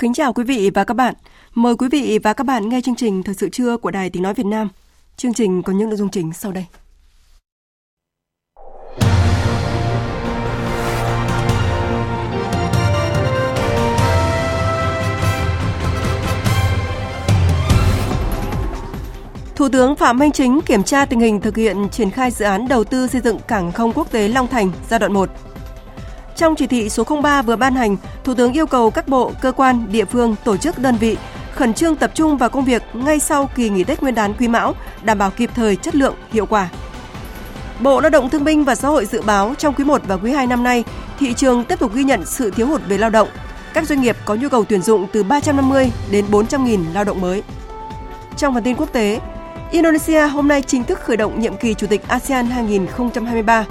Kính chào quý vị và các bạn. Mời quý vị và các bạn nghe chương trình Thời sự trưa của Đài Tiếng Nói Việt Nam. Chương trình có những nội dung chính sau đây. Thủ tướng Phạm Minh Chính kiểm tra tình hình thực hiện triển khai dự án đầu tư xây dựng cảng không quốc tế Long Thành giai đoạn 1 trong chỉ thị số 03 vừa ban hành, Thủ tướng yêu cầu các bộ, cơ quan, địa phương, tổ chức đơn vị khẩn trương tập trung vào công việc ngay sau kỳ nghỉ Tết Nguyên đán Quý Mão, đảm bảo kịp thời, chất lượng, hiệu quả. Bộ Lao động Thương binh và Xã hội dự báo trong quý 1 và quý 2 năm nay, thị trường tiếp tục ghi nhận sự thiếu hụt về lao động. Các doanh nghiệp có nhu cầu tuyển dụng từ 350 đến 400 nghìn lao động mới. Trong phần tin quốc tế, Indonesia hôm nay chính thức khởi động nhiệm kỳ Chủ tịch ASEAN 2023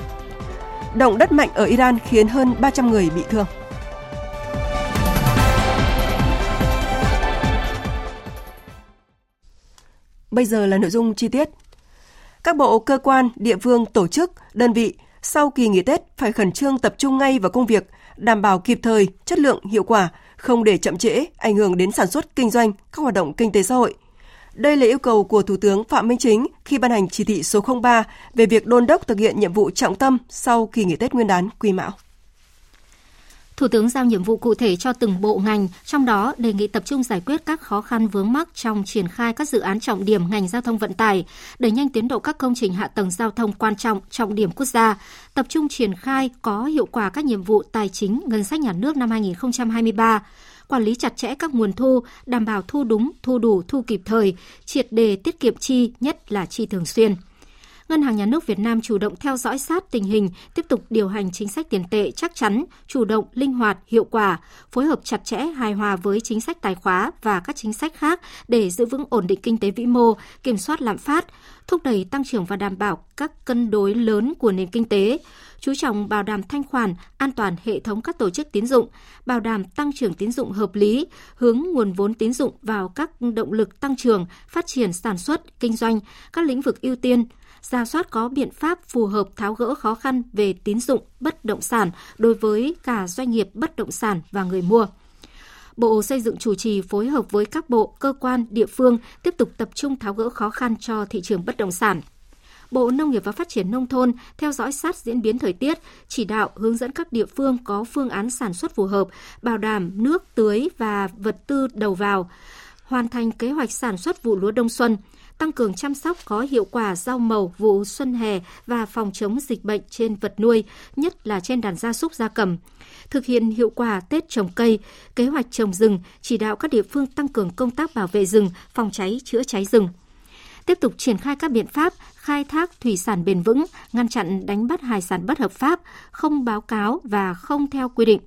Động đất mạnh ở Iran khiến hơn 300 người bị thương. Bây giờ là nội dung chi tiết. Các bộ, cơ quan, địa phương, tổ chức, đơn vị sau kỳ nghỉ Tết phải khẩn trương tập trung ngay vào công việc, đảm bảo kịp thời, chất lượng, hiệu quả, không để chậm trễ, ảnh hưởng đến sản xuất, kinh doanh, các hoạt động kinh tế xã hội – đây là yêu cầu của Thủ tướng Phạm Minh Chính khi ban hành chỉ thị số 03 về việc đôn đốc thực hiện nhiệm vụ trọng tâm sau kỳ nghỉ Tết Nguyên đán Quý Mão. Thủ tướng giao nhiệm vụ cụ thể cho từng bộ ngành, trong đó đề nghị tập trung giải quyết các khó khăn vướng mắc trong triển khai các dự án trọng điểm ngành giao thông vận tải, đẩy nhanh tiến độ các công trình hạ tầng giao thông quan trọng, trọng điểm quốc gia, tập trung triển khai có hiệu quả các nhiệm vụ tài chính, ngân sách nhà nước năm 2023 quản lý chặt chẽ các nguồn thu, đảm bảo thu đúng, thu đủ, thu kịp thời, triệt đề tiết kiệm chi, nhất là chi thường xuyên. Ngân hàng Nhà nước Việt Nam chủ động theo dõi sát tình hình, tiếp tục điều hành chính sách tiền tệ chắc chắn, chủ động, linh hoạt, hiệu quả, phối hợp chặt chẽ, hài hòa với chính sách tài khóa và các chính sách khác để giữ vững ổn định kinh tế vĩ mô, kiểm soát lạm phát, thúc đẩy tăng trưởng và đảm bảo các cân đối lớn của nền kinh tế, chú trọng bảo đảm thanh khoản, an toàn hệ thống các tổ chức tín dụng, bảo đảm tăng trưởng tín dụng hợp lý, hướng nguồn vốn tín dụng vào các động lực tăng trưởng, phát triển sản xuất, kinh doanh, các lĩnh vực ưu tiên, ra soát có biện pháp phù hợp tháo gỡ khó khăn về tín dụng bất động sản đối với cả doanh nghiệp bất động sản và người mua. Bộ Xây dựng chủ trì phối hợp với các bộ, cơ quan, địa phương tiếp tục tập trung tháo gỡ khó khăn cho thị trường bất động sản. Bộ Nông nghiệp và Phát triển Nông thôn theo dõi sát diễn biến thời tiết, chỉ đạo hướng dẫn các địa phương có phương án sản xuất phù hợp, bảo đảm nước tưới và vật tư đầu vào, hoàn thành kế hoạch sản xuất vụ lúa đông xuân, tăng cường chăm sóc có hiệu quả rau màu vụ xuân hè và phòng chống dịch bệnh trên vật nuôi, nhất là trên đàn gia súc gia cầm. Thực hiện hiệu quả Tết trồng cây, kế hoạch trồng rừng, chỉ đạo các địa phương tăng cường công tác bảo vệ rừng, phòng cháy, chữa cháy rừng tiếp tục triển khai các biện pháp khai thác thủy sản bền vững, ngăn chặn đánh bắt hải sản bất hợp pháp, không báo cáo và không theo quy định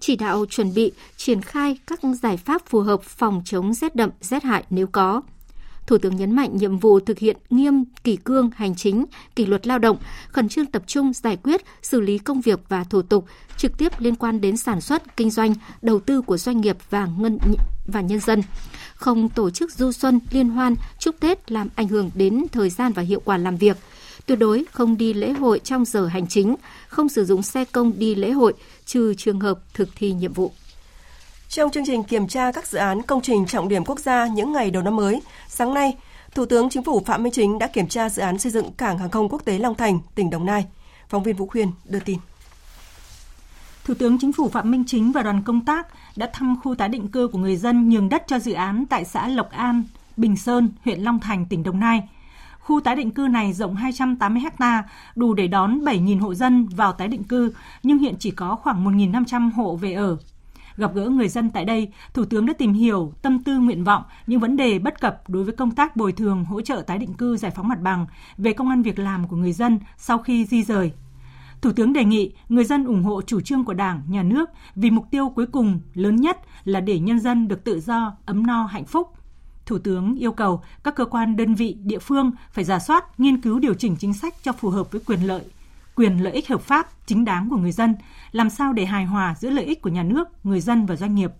chỉ đạo chuẩn bị triển khai các giải pháp phù hợp phòng chống rét đậm, rét hại nếu có. Thủ tướng nhấn mạnh nhiệm vụ thực hiện nghiêm kỷ cương hành chính, kỷ luật lao động, khẩn trương tập trung giải quyết, xử lý công việc và thủ tục trực tiếp liên quan đến sản xuất, kinh doanh, đầu tư của doanh nghiệp và ngân và nhân dân. Không tổ chức du xuân, liên hoan, chúc Tết làm ảnh hưởng đến thời gian và hiệu quả làm việc. Tuyệt đối không đi lễ hội trong giờ hành chính, không sử dụng xe công đi lễ hội, trừ trường hợp thực thi nhiệm vụ. Trong chương trình kiểm tra các dự án công trình trọng điểm quốc gia những ngày đầu năm mới, sáng nay, Thủ tướng Chính phủ Phạm Minh Chính đã kiểm tra dự án xây dựng cảng hàng không quốc tế Long Thành, tỉnh Đồng Nai. Phóng viên Vũ Khuyên đưa tin. Thủ tướng Chính phủ Phạm Minh Chính và đoàn công tác đã thăm khu tái định cư của người dân nhường đất cho dự án tại xã Lộc An, Bình Sơn, huyện Long Thành, tỉnh Đồng Nai. Khu tái định cư này rộng 280 ha, đủ để đón 7.000 hộ dân vào tái định cư, nhưng hiện chỉ có khoảng 1.500 hộ về ở. Gặp gỡ người dân tại đây, Thủ tướng đã tìm hiểu tâm tư nguyện vọng, những vấn đề bất cập đối với công tác bồi thường hỗ trợ tái định cư giải phóng mặt bằng về công an việc làm của người dân sau khi di rời. Thủ tướng đề nghị người dân ủng hộ chủ trương của Đảng, Nhà nước vì mục tiêu cuối cùng lớn nhất là để nhân dân được tự do, ấm no, hạnh phúc. Thủ tướng yêu cầu các cơ quan đơn vị địa phương phải giả soát, nghiên cứu điều chỉnh chính sách cho phù hợp với quyền lợi, quyền lợi ích hợp pháp chính đáng của người dân, làm sao để hài hòa giữa lợi ích của nhà nước, người dân và doanh nghiệp.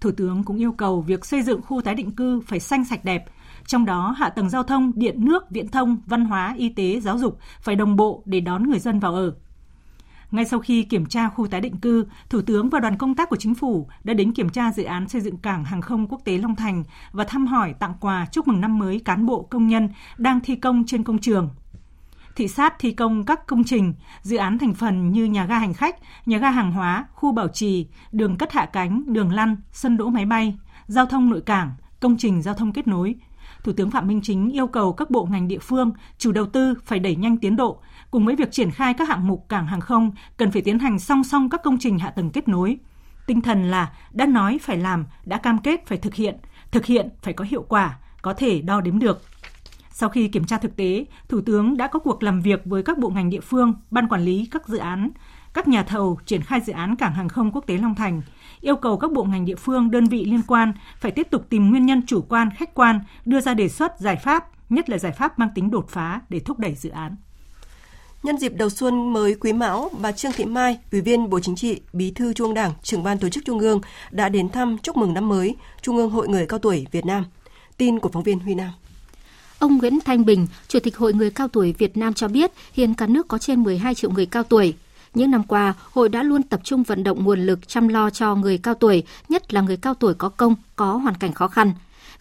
Thủ tướng cũng yêu cầu việc xây dựng khu tái định cư phải xanh sạch đẹp, trong đó hạ tầng giao thông, điện nước, viễn thông, văn hóa, y tế, giáo dục phải đồng bộ để đón người dân vào ở. Ngay sau khi kiểm tra khu tái định cư, Thủ tướng và đoàn công tác của chính phủ đã đến kiểm tra dự án xây dựng cảng hàng không quốc tế Long Thành và thăm hỏi tặng quà chúc mừng năm mới cán bộ công nhân đang thi công trên công trường. Thị sát thi công các công trình, dự án thành phần như nhà ga hành khách, nhà ga hàng hóa, khu bảo trì, đường cất hạ cánh, đường lăn, sân đỗ máy bay, giao thông nội cảng, công trình giao thông kết nối, Thủ tướng Phạm Minh Chính yêu cầu các bộ ngành địa phương, chủ đầu tư phải đẩy nhanh tiến độ, cùng với việc triển khai các hạng mục cảng hàng không cần phải tiến hành song song các công trình hạ tầng kết nối. Tinh thần là đã nói phải làm, đã cam kết phải thực hiện, thực hiện phải có hiệu quả, có thể đo đếm được. Sau khi kiểm tra thực tế, Thủ tướng đã có cuộc làm việc với các bộ ngành địa phương, ban quản lý các dự án, các nhà thầu triển khai dự án cảng hàng không quốc tế Long Thành, yêu cầu các bộ ngành địa phương, đơn vị liên quan phải tiếp tục tìm nguyên nhân chủ quan, khách quan, đưa ra đề xuất giải pháp, nhất là giải pháp mang tính đột phá để thúc đẩy dự án. Nhân dịp đầu xuân mới Quý Mão, bà Trương Thị Mai, Ủy viên Bộ Chính trị, Bí thư Trung ương Đảng, trưởng ban tổ chức Trung ương đã đến thăm chúc mừng năm mới Trung ương Hội người cao tuổi Việt Nam. Tin của phóng viên Huy Nam. Ông Nguyễn Thanh Bình, Chủ tịch Hội người cao tuổi Việt Nam cho biết, hiện cả nước có trên 12 triệu người cao tuổi. Những năm qua, hội đã luôn tập trung vận động nguồn lực chăm lo cho người cao tuổi, nhất là người cao tuổi có công, có hoàn cảnh khó khăn.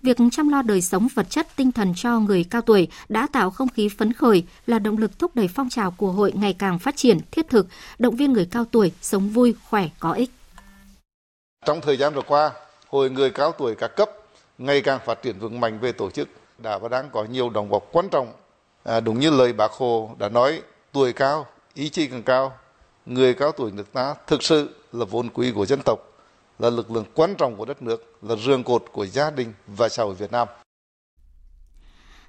Việc chăm lo đời sống vật chất tinh thần cho người cao tuổi đã tạo không khí phấn khởi là động lực thúc đẩy phong trào của hội ngày càng phát triển, thiết thực, động viên người cao tuổi sống vui, khỏe, có ích. Trong thời gian vừa qua, hội người cao tuổi các cấp ngày càng phát triển vững mạnh về tổ chức, đã và đang có nhiều đóng góp quan trọng. À, đúng như lời bác Hồ đã nói, tuổi cao, ý chí càng cao, người cao tuổi nước ta thực sự là vốn quý của dân tộc, là lực lượng quan trọng của đất nước, là rương cột của gia đình và xã hội Việt Nam.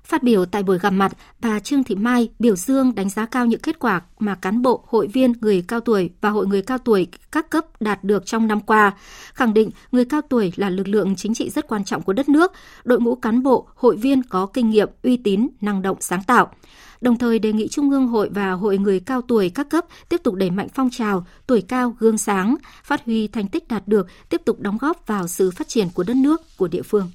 Phát biểu tại buổi gặp mặt, bà Trương Thị Mai biểu dương đánh giá cao những kết quả mà cán bộ, hội viên người cao tuổi và hội người cao tuổi các cấp đạt được trong năm qua, khẳng định người cao tuổi là lực lượng chính trị rất quan trọng của đất nước, đội ngũ cán bộ, hội viên có kinh nghiệm, uy tín, năng động, sáng tạo đồng thời đề nghị Trung ương Hội và Hội người cao tuổi các cấp tiếp tục đẩy mạnh phong trào tuổi cao gương sáng, phát huy thành tích đạt được, tiếp tục đóng góp vào sự phát triển của đất nước, của địa phương.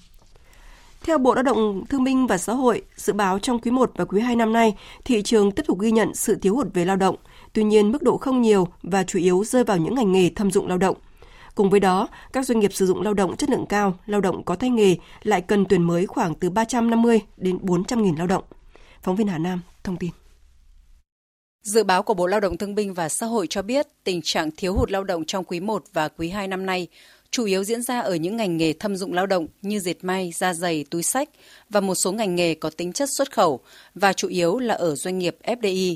Theo Bộ Lao động Thương binh và Xã hội, dự báo trong quý 1 và quý 2 năm nay, thị trường tiếp tục ghi nhận sự thiếu hụt về lao động, tuy nhiên mức độ không nhiều và chủ yếu rơi vào những ngành nghề thâm dụng lao động. Cùng với đó, các doanh nghiệp sử dụng lao động chất lượng cao, lao động có tay nghề lại cần tuyển mới khoảng từ 350 đến 400 nghìn lao động. Phóng viên Hà Nam thông tin. Dự báo của Bộ Lao động Thương binh và Xã hội cho biết tình trạng thiếu hụt lao động trong quý 1 và quý 2 năm nay chủ yếu diễn ra ở những ngành nghề thâm dụng lao động như dệt may, da giày, túi sách và một số ngành nghề có tính chất xuất khẩu và chủ yếu là ở doanh nghiệp FDI.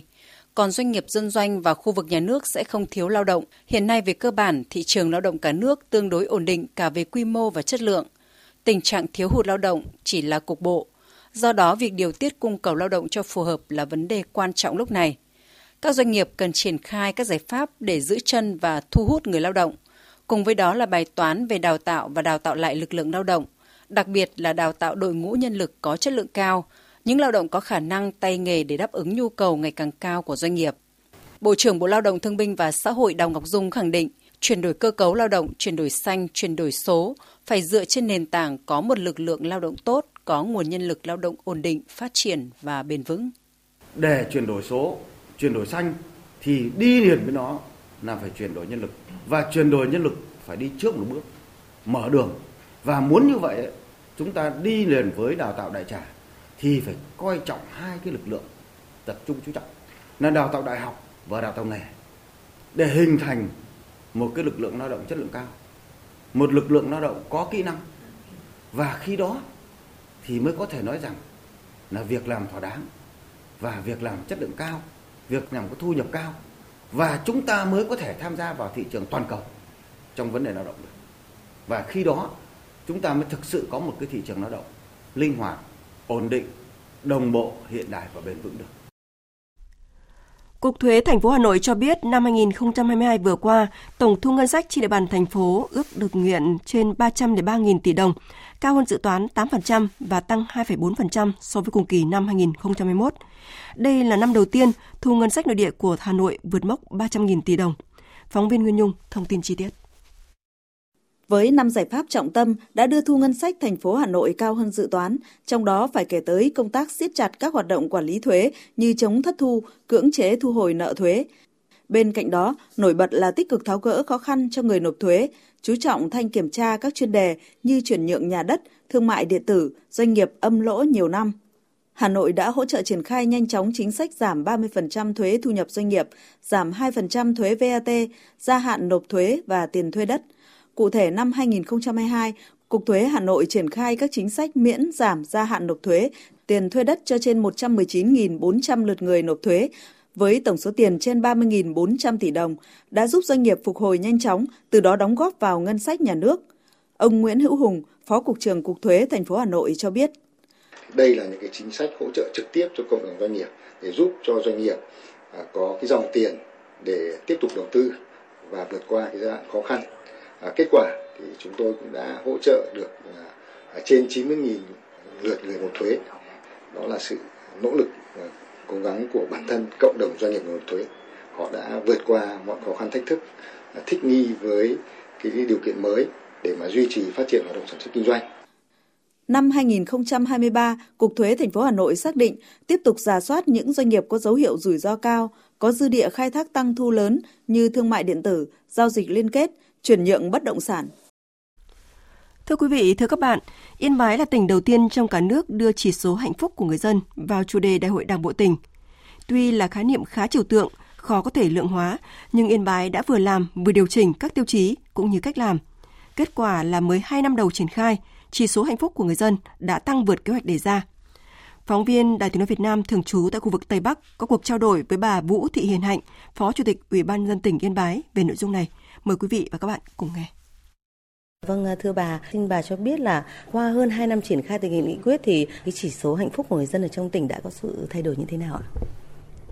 Còn doanh nghiệp dân doanh và khu vực nhà nước sẽ không thiếu lao động. Hiện nay về cơ bản, thị trường lao động cả nước tương đối ổn định cả về quy mô và chất lượng. Tình trạng thiếu hụt lao động chỉ là cục bộ, Do đó, việc điều tiết cung cầu lao động cho phù hợp là vấn đề quan trọng lúc này. Các doanh nghiệp cần triển khai các giải pháp để giữ chân và thu hút người lao động. Cùng với đó là bài toán về đào tạo và đào tạo lại lực lượng lao động, đặc biệt là đào tạo đội ngũ nhân lực có chất lượng cao, những lao động có khả năng tay nghề để đáp ứng nhu cầu ngày càng cao của doanh nghiệp. Bộ trưởng Bộ Lao động Thương binh và Xã hội Đào Ngọc Dung khẳng định, chuyển đổi cơ cấu lao động, chuyển đổi xanh, chuyển đổi số phải dựa trên nền tảng có một lực lượng lao động tốt, có nguồn nhân lực lao động ổn định, phát triển và bền vững. Để chuyển đổi số, chuyển đổi xanh thì đi liền với nó là phải chuyển đổi nhân lực. Và chuyển đổi nhân lực phải đi trước một bước, mở đường. Và muốn như vậy chúng ta đi liền với đào tạo đại trà thì phải coi trọng hai cái lực lượng tập trung chú trọng. Là đào tạo đại học và đào tạo nghề. Để hình thành một cái lực lượng lao động chất lượng cao. Một lực lượng lao động có kỹ năng. Và khi đó thì mới có thể nói rằng là việc làm thỏa đáng và việc làm chất lượng cao, việc làm có thu nhập cao và chúng ta mới có thể tham gia vào thị trường toàn cầu trong vấn đề lao động được. Và khi đó chúng ta mới thực sự có một cái thị trường lao động linh hoạt, ổn định, đồng bộ, hiện đại và bền vững được. Cục Thuế thành phố Hà Nội cho biết năm 2022 vừa qua, tổng thu ngân sách trên địa bàn thành phố ước được nguyện trên 303.000 tỷ đồng, cao hơn dự toán 8% và tăng 2,4% so với cùng kỳ năm 2021. Đây là năm đầu tiên thu ngân sách nội địa của Hà Nội vượt mốc 300.000 tỷ đồng. Phóng viên Nguyên Nhung thông tin chi tiết. Với 5 giải pháp trọng tâm đã đưa thu ngân sách thành phố Hà Nội cao hơn dự toán, trong đó phải kể tới công tác siết chặt các hoạt động quản lý thuế như chống thất thu, cưỡng chế thu hồi nợ thuế. Bên cạnh đó, nổi bật là tích cực tháo gỡ khó khăn cho người nộp thuế, chú trọng thanh kiểm tra các chuyên đề như chuyển nhượng nhà đất, thương mại điện tử, doanh nghiệp âm lỗ nhiều năm. Hà Nội đã hỗ trợ triển khai nhanh chóng chính sách giảm 30% thuế thu nhập doanh nghiệp, giảm 2% thuế VAT, gia hạn nộp thuế và tiền thuê đất – Cụ thể năm 2022, Cục Thuế Hà Nội triển khai các chính sách miễn giảm gia hạn nộp thuế, tiền thuê đất cho trên 119.400 lượt người nộp thuế với tổng số tiền trên 30.400 tỷ đồng đã giúp doanh nghiệp phục hồi nhanh chóng, từ đó đóng góp vào ngân sách nhà nước. Ông Nguyễn Hữu Hùng, Phó cục trưởng Cục Thuế thành phố Hà Nội cho biết: Đây là những cái chính sách hỗ trợ trực tiếp cho cộng đồng doanh nghiệp để giúp cho doanh nghiệp à, có cái dòng tiền để tiếp tục đầu tư và vượt qua cái giai đoạn khó khăn à, kết quả thì chúng tôi cũng đã hỗ trợ được à, trên 90.000 lượt người nộp thuế. Đó là sự nỗ lực cố gắng của bản thân cộng đồng doanh nghiệp người nộp thuế. Họ đã vượt qua mọi khó khăn thách thức, à, thích nghi với cái điều kiện mới để mà duy trì phát triển hoạt động sản xuất kinh doanh. Năm 2023, Cục Thuế thành phố Hà Nội xác định tiếp tục giả soát những doanh nghiệp có dấu hiệu rủi ro cao, có dư địa khai thác tăng thu lớn như thương mại điện tử, giao dịch liên kết, chuyển nhượng bất động sản. Thưa quý vị, thưa các bạn, Yên Bái là tỉnh đầu tiên trong cả nước đưa chỉ số hạnh phúc của người dân vào chủ đề Đại hội Đảng bộ tỉnh. Tuy là khái niệm khá trừu tượng, khó có thể lượng hóa, nhưng Yên Bái đã vừa làm vừa điều chỉnh các tiêu chí cũng như cách làm. Kết quả là mới 2 năm đầu triển khai, chỉ số hạnh phúc của người dân đã tăng vượt kế hoạch đề ra. Phóng viên Đài tiếng nói Việt Nam thường trú tại khu vực Tây Bắc có cuộc trao đổi với bà Vũ Thị Hiền Hạnh, Phó Chủ tịch Ủy ban dân tỉnh Yên Bái về nội dung này. Mời quý vị và các bạn cùng nghe. Vâng à, thưa bà, xin bà cho biết là qua hơn 2 năm triển khai thực hiện nghị quyết thì cái chỉ số hạnh phúc của người dân ở trong tỉnh đã có sự thay đổi như thế nào ạ?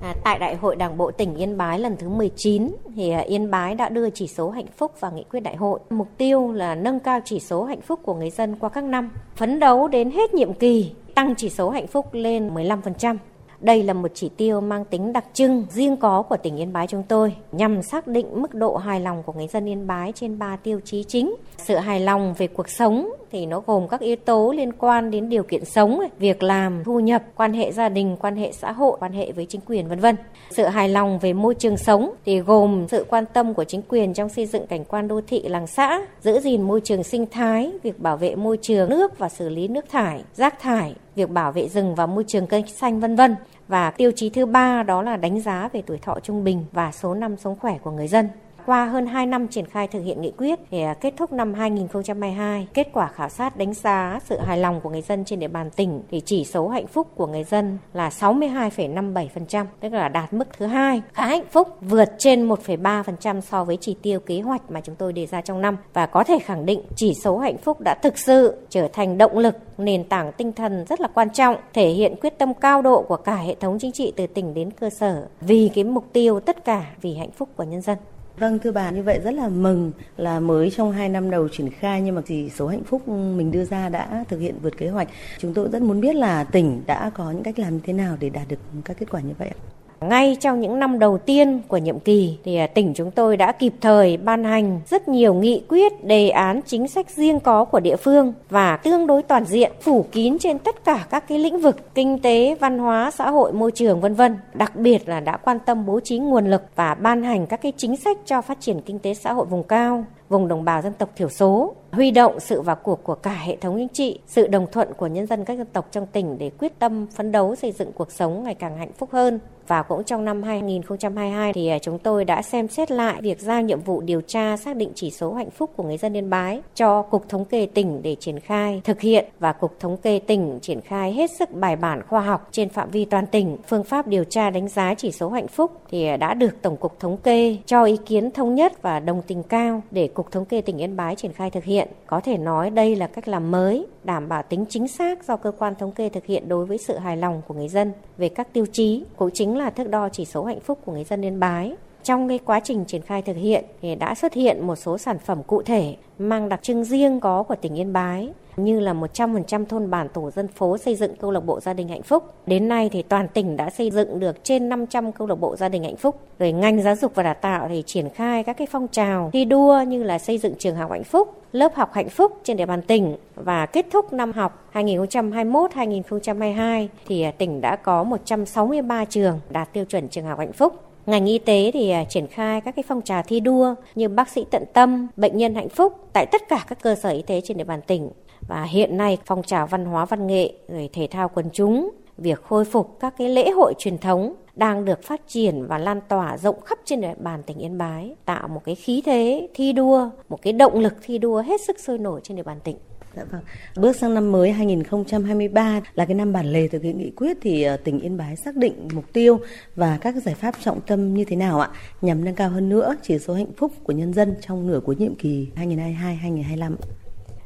À, tại Đại hội Đảng bộ tỉnh Yên Bái lần thứ 19 thì à, Yên Bái đã đưa chỉ số hạnh phúc vào nghị quyết đại hội. Mục tiêu là nâng cao chỉ số hạnh phúc của người dân qua các năm, phấn đấu đến hết nhiệm kỳ tăng chỉ số hạnh phúc lên 15%. Đây là một chỉ tiêu mang tính đặc trưng riêng có của tỉnh Yên Bái chúng tôi nhằm xác định mức độ hài lòng của người dân Yên Bái trên 3 tiêu chí chính. Sự hài lòng về cuộc sống thì nó gồm các yếu tố liên quan đến điều kiện sống, việc làm, thu nhập, quan hệ gia đình, quan hệ xã hội, quan hệ với chính quyền vân vân. Sự hài lòng về môi trường sống thì gồm sự quan tâm của chính quyền trong xây dựng cảnh quan đô thị làng xã, giữ gìn môi trường sinh thái, việc bảo vệ môi trường nước và xử lý nước thải, rác thải, việc bảo vệ rừng và môi trường cây xanh, vân vân. Và tiêu chí thứ ba đó là đánh giá về tuổi thọ trung bình và số năm sống khỏe của người dân. Qua hơn 2 năm triển khai thực hiện nghị quyết thì à, kết thúc năm 2022, kết quả khảo sát đánh giá sự hài lòng của người dân trên địa bàn tỉnh thì chỉ số hạnh phúc của người dân là 62,57%, tức là đạt mức thứ hai. Khá hạnh phúc vượt trên 1,3% so với chỉ tiêu kế hoạch mà chúng tôi đề ra trong năm và có thể khẳng định chỉ số hạnh phúc đã thực sự trở thành động lực, nền tảng tinh thần rất là quan trọng, thể hiện quyết tâm cao độ của cả hệ thống chính trị từ tỉnh đến cơ sở vì cái mục tiêu tất cả vì hạnh phúc của nhân dân. Vâng thưa bà, như vậy rất là mừng là mới trong 2 năm đầu triển khai nhưng mà thì số hạnh phúc mình đưa ra đã thực hiện vượt kế hoạch. Chúng tôi rất muốn biết là tỉnh đã có những cách làm như thế nào để đạt được các kết quả như vậy ạ? Ngay trong những năm đầu tiên của nhiệm kỳ thì à, tỉnh chúng tôi đã kịp thời ban hành rất nhiều nghị quyết, đề án chính sách riêng có của địa phương và tương đối toàn diện, phủ kín trên tất cả các cái lĩnh vực kinh tế, văn hóa, xã hội, môi trường vân vân. Đặc biệt là đã quan tâm bố trí nguồn lực và ban hành các cái chính sách cho phát triển kinh tế xã hội vùng cao, vùng đồng bào dân tộc thiểu số, huy động sự vào cuộc của cả hệ thống chính trị, sự đồng thuận của nhân dân các dân tộc trong tỉnh để quyết tâm phấn đấu xây dựng cuộc sống ngày càng hạnh phúc hơn và cũng trong năm 2022 thì à, chúng tôi đã xem xét lại việc giao nhiệm vụ điều tra xác định chỉ số hạnh phúc của người dân Yên Bái cho Cục Thống kê tỉnh để triển khai thực hiện và Cục Thống kê tỉnh triển khai hết sức bài bản khoa học trên phạm vi toàn tỉnh. Phương pháp điều tra đánh giá chỉ số hạnh phúc thì à, đã được Tổng cục Thống kê cho ý kiến thống nhất và đồng tình cao để Cục Thống kê tỉnh Yên Bái triển khai thực hiện. Có thể nói đây là cách làm mới, đảm bảo tính chính xác do cơ quan thống kê thực hiện đối với sự hài lòng của người dân về các tiêu chí, cũng chính là là thước đo chỉ số hạnh phúc của người dân Yên Bái. Trong cái quá trình triển khai thực hiện thì đã xuất hiện một số sản phẩm cụ thể, mang đặc trưng riêng có của tỉnh Yên Bái như là 100% thôn bản tổ dân phố xây dựng câu lạc bộ gia đình hạnh phúc. Đến nay thì toàn tỉnh đã xây dựng được trên 500 câu lạc bộ gia đình hạnh phúc. Rồi ngành giáo dục và đào tạo thì triển khai các cái phong trào thi đua như là xây dựng trường học hạnh phúc, lớp học hạnh phúc trên địa bàn tỉnh và kết thúc năm học 2021-2022 thì à, tỉnh đã có 163 trường đạt tiêu chuẩn trường học hạnh phúc. Ngành y tế thì à, triển khai các cái phong trào thi đua như bác sĩ tận tâm, bệnh nhân hạnh phúc tại tất cả các cơ sở y tế trên địa bàn tỉnh. Và hiện nay phong trào văn hóa văn nghệ, rồi thể thao quần chúng, việc khôi phục các cái lễ hội truyền thống đang được phát triển và lan tỏa rộng khắp trên địa bàn tỉnh Yên Bái, tạo một cái khí thế thi đua, một cái động lực thi đua hết sức sôi nổi trên địa bàn tỉnh. Dạ vâng. Bước sang năm mới 2023 là cái năm bản lề thực hiện nghị quyết thì ờ, tỉnh Yên Bái xác định mục tiêu và các giải pháp trọng tâm như thế nào ạ nhằm nâng cao hơn nữa chỉ số hạnh phúc của nhân dân trong nửa cuối nhiệm kỳ 2022-2025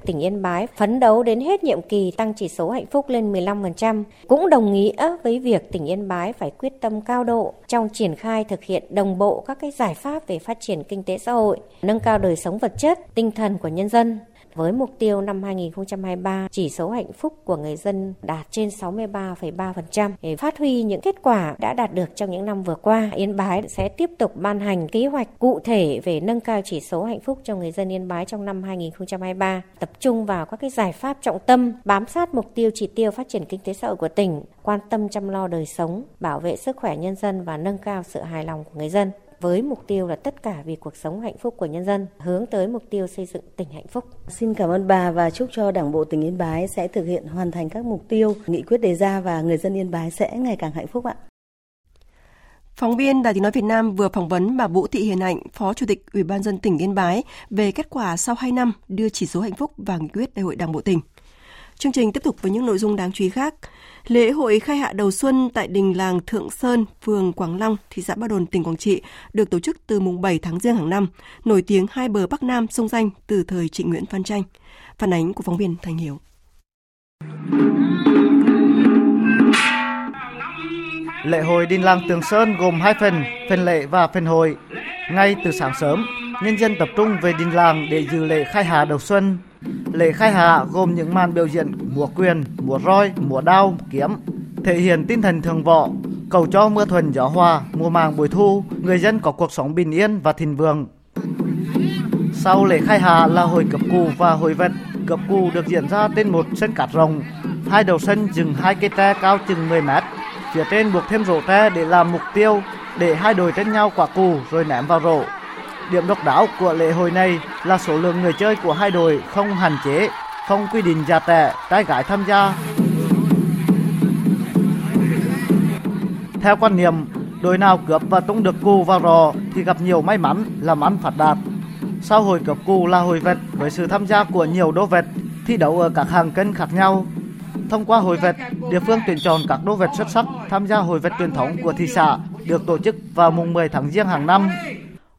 tỉnh Yên Bái phấn đấu đến hết nhiệm kỳ tăng chỉ số hạnh phúc lên 15%, cũng đồng nghĩa với việc tỉnh Yên Bái phải quyết tâm cao độ trong triển khai thực hiện đồng bộ các cái giải pháp về phát triển kinh tế xã hội, nâng cao đời sống vật chất, tinh thần của nhân dân, với mục tiêu năm 2023 chỉ số hạnh phúc của người dân đạt trên 63,3% để phát huy những kết quả đã đạt được trong những năm vừa qua. Yên Bái sẽ tiếp tục ban hành kế hoạch cụ thể về nâng cao chỉ số hạnh phúc cho người dân Yên Bái trong năm 2023, tập trung vào các cái giải pháp trọng tâm, bám sát mục tiêu chỉ tiêu phát triển kinh tế xã hội của tỉnh, quan tâm chăm lo đời sống, bảo vệ sức khỏe nhân dân và nâng cao sự hài lòng của người dân với mục tiêu là tất cả vì cuộc sống hạnh phúc của nhân dân, hướng tới mục tiêu xây dựng tỉnh hạnh phúc. Xin cảm ơn bà và chúc cho Đảng bộ tỉnh Yên Bái sẽ thực hiện hoàn thành các mục tiêu nghị quyết đề ra và người dân Yên Bái sẽ ngày càng hạnh phúc ạ. Phóng viên Đài Tiếng Nói Việt Nam vừa phỏng vấn bà Vũ Thị Hiền Hạnh, Phó Chủ tịch Ủy ban dân tỉnh Yên Bái về kết quả sau 2 năm đưa chỉ số hạnh phúc vào nghị quyết Đại hội Đảng bộ tỉnh. Chương trình tiếp tục với những nội dung đáng chú ý khác. Lễ hội khai hạ đầu xuân tại đình làng Thượng Sơn, phường Quảng Long, thị xã Ba Đồn, tỉnh Quảng Trị được tổ chức từ mùng 7 tháng Giêng hàng năm, nổi tiếng hai bờ Bắc Nam sông danh từ thời Trịnh Nguyễn Phan Tranh. Phản ánh của phóng viên Thành Hiếu. Lễ hội Đình Làng Tường Sơn gồm hai phần, phần lễ và phần hội. Ngay từ sáng sớm, nhân dân tập trung về đình làng để dự lễ khai hạ đầu xuân. Lễ khai hạ gồm những màn biểu diễn múa quyền, múa roi, múa đao, kiếm, thể hiện tinh thần thường võ, cầu cho mưa thuần gió hòa, mùa màng bội thu, người dân có cuộc sống bình yên và thịnh vượng. Sau lễ khai hạ là hội cập cù và hội vật. Cập cù được diễn ra trên một sân cát rộng. Hai đầu sân dừng hai cây tre cao chừng 10 mét. Phía trên buộc thêm rổ tre để làm mục tiêu, để hai đội tranh nhau quả cù rồi ném vào rổ. Điểm độc đáo của lễ hội này là số lượng người chơi của hai đội không hạn chế, không quy định già trẻ, trai gái tham gia. Theo quan niệm, đội nào cướp và tung được cù vào rò thì gặp nhiều may mắn, làm ăn phát đạt. Sau hồi cướp cù là hồi vẹt với sự tham gia của nhiều đô vẹt thi đấu ở các hàng cân khác nhau. Thông qua hội vật, địa phương tuyển chọn các đô vật xuất sắc tham gia hội vật truyền thống của thị xã được tổ chức vào mùng 10 tháng Giêng hàng năm.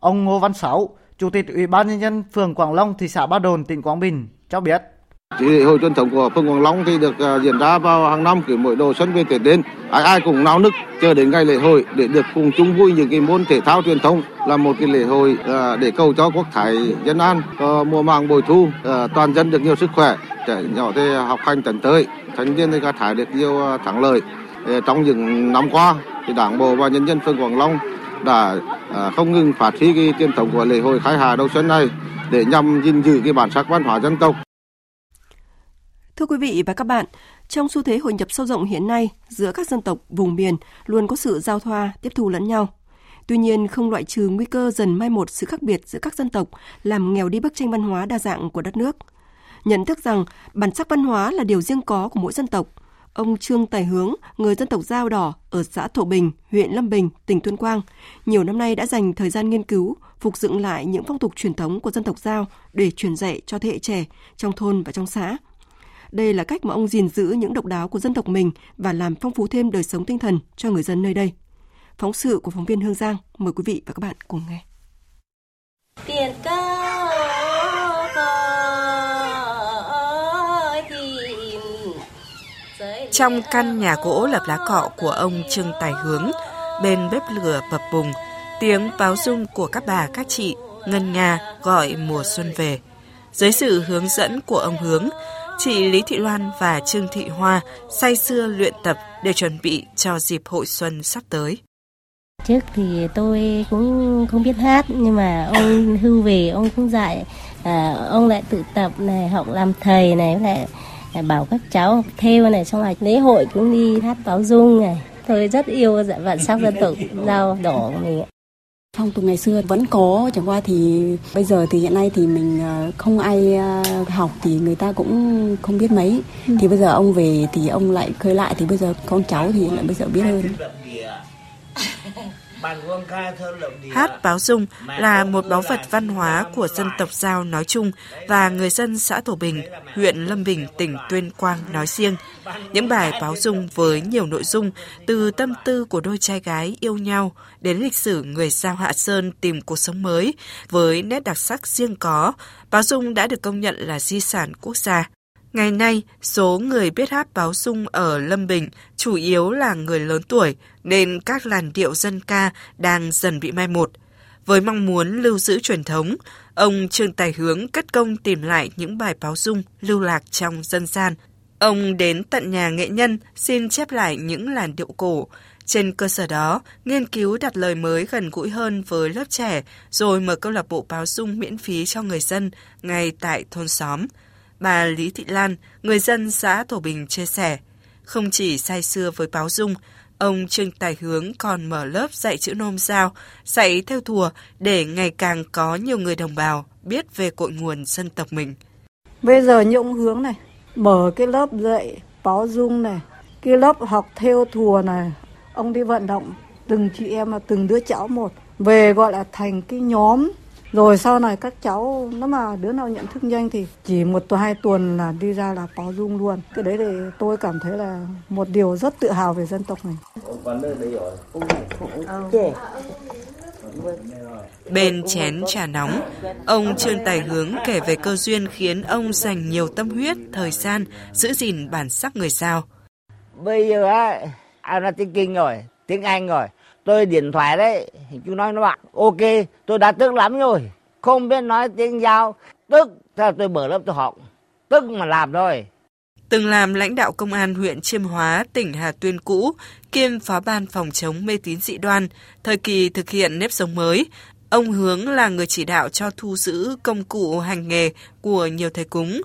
Ông Ngô Văn Sáu, Chủ tịch Ủy ban nhân dân phường Quảng Long, thị xã Ba Đồn, tỉnh Quảng Bình cho biết. Chỉ lễ hội truyền thống của phường Quảng Long thì được à, diễn ra vào hàng năm cứ mỗi độ xuân về Tết đến, ai ai cũng náo nức chờ đến ngày lễ hội để được cùng chung vui những cái môn thể thao truyền thống là một cái lễ hội à, để cầu cho quốc thái dân an, mùa màng bội thu, à, toàn dân được nhiều sức khỏe, trẻ nhỏ thì học hành tận tới, thanh niên thì gặt hái được nhiều thắng lợi. Trong những năm qua thì Đảng bộ và nhân dân phường Quảng Long đã không ngừng phát huy cái truyền thống của lễ hội khai hà đầu xuân này để nhằm gìn giữ cái bản sắc văn hóa dân tộc. Thưa quý vị và các bạn, trong xu thế hội nhập sâu rộng hiện nay giữa các dân tộc vùng miền luôn có sự giao thoa, tiếp thu lẫn nhau. Tuy nhiên, không loại trừ nguy cơ dần mai một sự khác biệt giữa các dân tộc, làm nghèo đi bức tranh văn hóa đa dạng của đất nước. Nhận thức rằng bản sắc văn hóa là điều riêng có của mỗi dân tộc, ông Trương Tài Hướng, người dân tộc Dao Đỏ ở xã Thổ Bình, huyện Lâm Bình, tỉnh Tuyên Quang, nhiều năm nay đã dành thời gian nghiên cứu, phục dựng lại những phong tục truyền thống của dân tộc Dao để truyền dạy cho thế hệ trẻ trong thôn và trong xã. Đây là cách mà ông gìn giữ những độc đáo của dân tộc mình và làm phong phú thêm đời sống tinh thần cho người dân nơi đây. Phóng sự của phóng viên Hương Giang, mời quý vị và các bạn cùng nghe. Tiền cao Trong căn nhà gỗ lập lá cọ của ông Trương Tài Hướng, bên bếp lửa bập bùng, tiếng báo dung của các bà các chị ngân nga gọi mùa xuân về. Dưới sự hướng dẫn của ông Hướng, chị Lý Thị Loan và Trương Thị Hoa say sưa luyện tập để chuẩn bị cho dịp hội xuân sắp tới. Trước thì tôi cũng không biết hát nhưng mà ông hưu về ông cũng dạy à, ông lại tự tập này học làm thầy này lại bảo các cháu theo này xong rồi lễ hội cũng đi hát báo dung này tôi rất yêu dạ bản sắc dân tộc dao đỏ của mình phong tục ngày xưa vẫn có chẳng qua thì bây giờ thì hiện nay thì mình ờ, không ai ờ, học thì người ta cũng không biết mấy ừ. thì bây giờ ông về thì ông lại khơi lại thì bây giờ con cháu thì lại bây giờ biết hơn Hát báo dung là một báu vật văn hóa của dân tộc Giao nói chung và người dân xã Thổ Bình, huyện Lâm Bình, tỉnh Tuyên Quang nói riêng. Những bài báo dung với nhiều nội dung từ tâm tư của đôi trai gái yêu nhau đến lịch sử người Giao Hạ Sơn tìm cuộc sống mới. Với nét đặc sắc riêng có, báo dung đã được công nhận là di sản quốc gia. Ngày nay, số người biết hát báo sung ở Lâm Bình chủ yếu là người lớn tuổi, nên các làn điệu dân ca đang dần bị mai một. Với mong muốn lưu giữ truyền thống, ông Trương Tài Hướng cất công tìm lại những bài báo dung lưu lạc trong dân gian. Ông đến tận nhà nghệ nhân xin chép lại những làn điệu cổ. Trên cơ sở đó, nghiên cứu đặt lời mới gần gũi hơn với lớp trẻ, rồi mở câu lạc bộ báo dung miễn phí cho người dân ngay tại thôn xóm. Bà Lý Thị Lan, người dân xã Thổ Bình chia sẻ, không chỉ say xưa với báo dung, ông Trương Tài Hướng còn mở lớp dạy chữ nôm giao, dạy theo thùa để ngày càng có nhiều người đồng bào biết về cội nguồn dân tộc mình. Bây giờ như ông Hướng này, mở cái lớp dạy báo dung này, cái lớp học theo thùa này, ông đi vận động từng chị em là từng đứa cháu một về gọi là thành cái nhóm rồi sau này các cháu nếu mà đứa nào nhận thức nhanh thì chỉ một tuần hai tuần là đi ra là báo dung luôn. Cái đấy thì tôi cảm thấy là một điều rất tự hào về dân tộc này Bên chén trà nóng, ông Trương Tài Hướng kể về cơ duyên khiến ông dành nhiều tâm huyết, thời gian giữ gìn bản sắc người Giao. Bây giờ á, ai nói tiếng Kinh rồi, tiếng Anh rồi, tôi điện thoại đấy chú nói nó bạn ok tôi đã tức lắm rồi không biết nói tiếng giao tức theo tôi mở lớp tôi học tức mà làm thôi từng làm lãnh đạo công an huyện Chiêm Hóa, tỉnh Hà Tuyên cũ, kiêm phó ban phòng chống mê tín dị đoan, thời kỳ thực hiện nếp sống mới. Ông Hướng là người chỉ đạo cho thu giữ công cụ hành nghề của nhiều thầy cúng.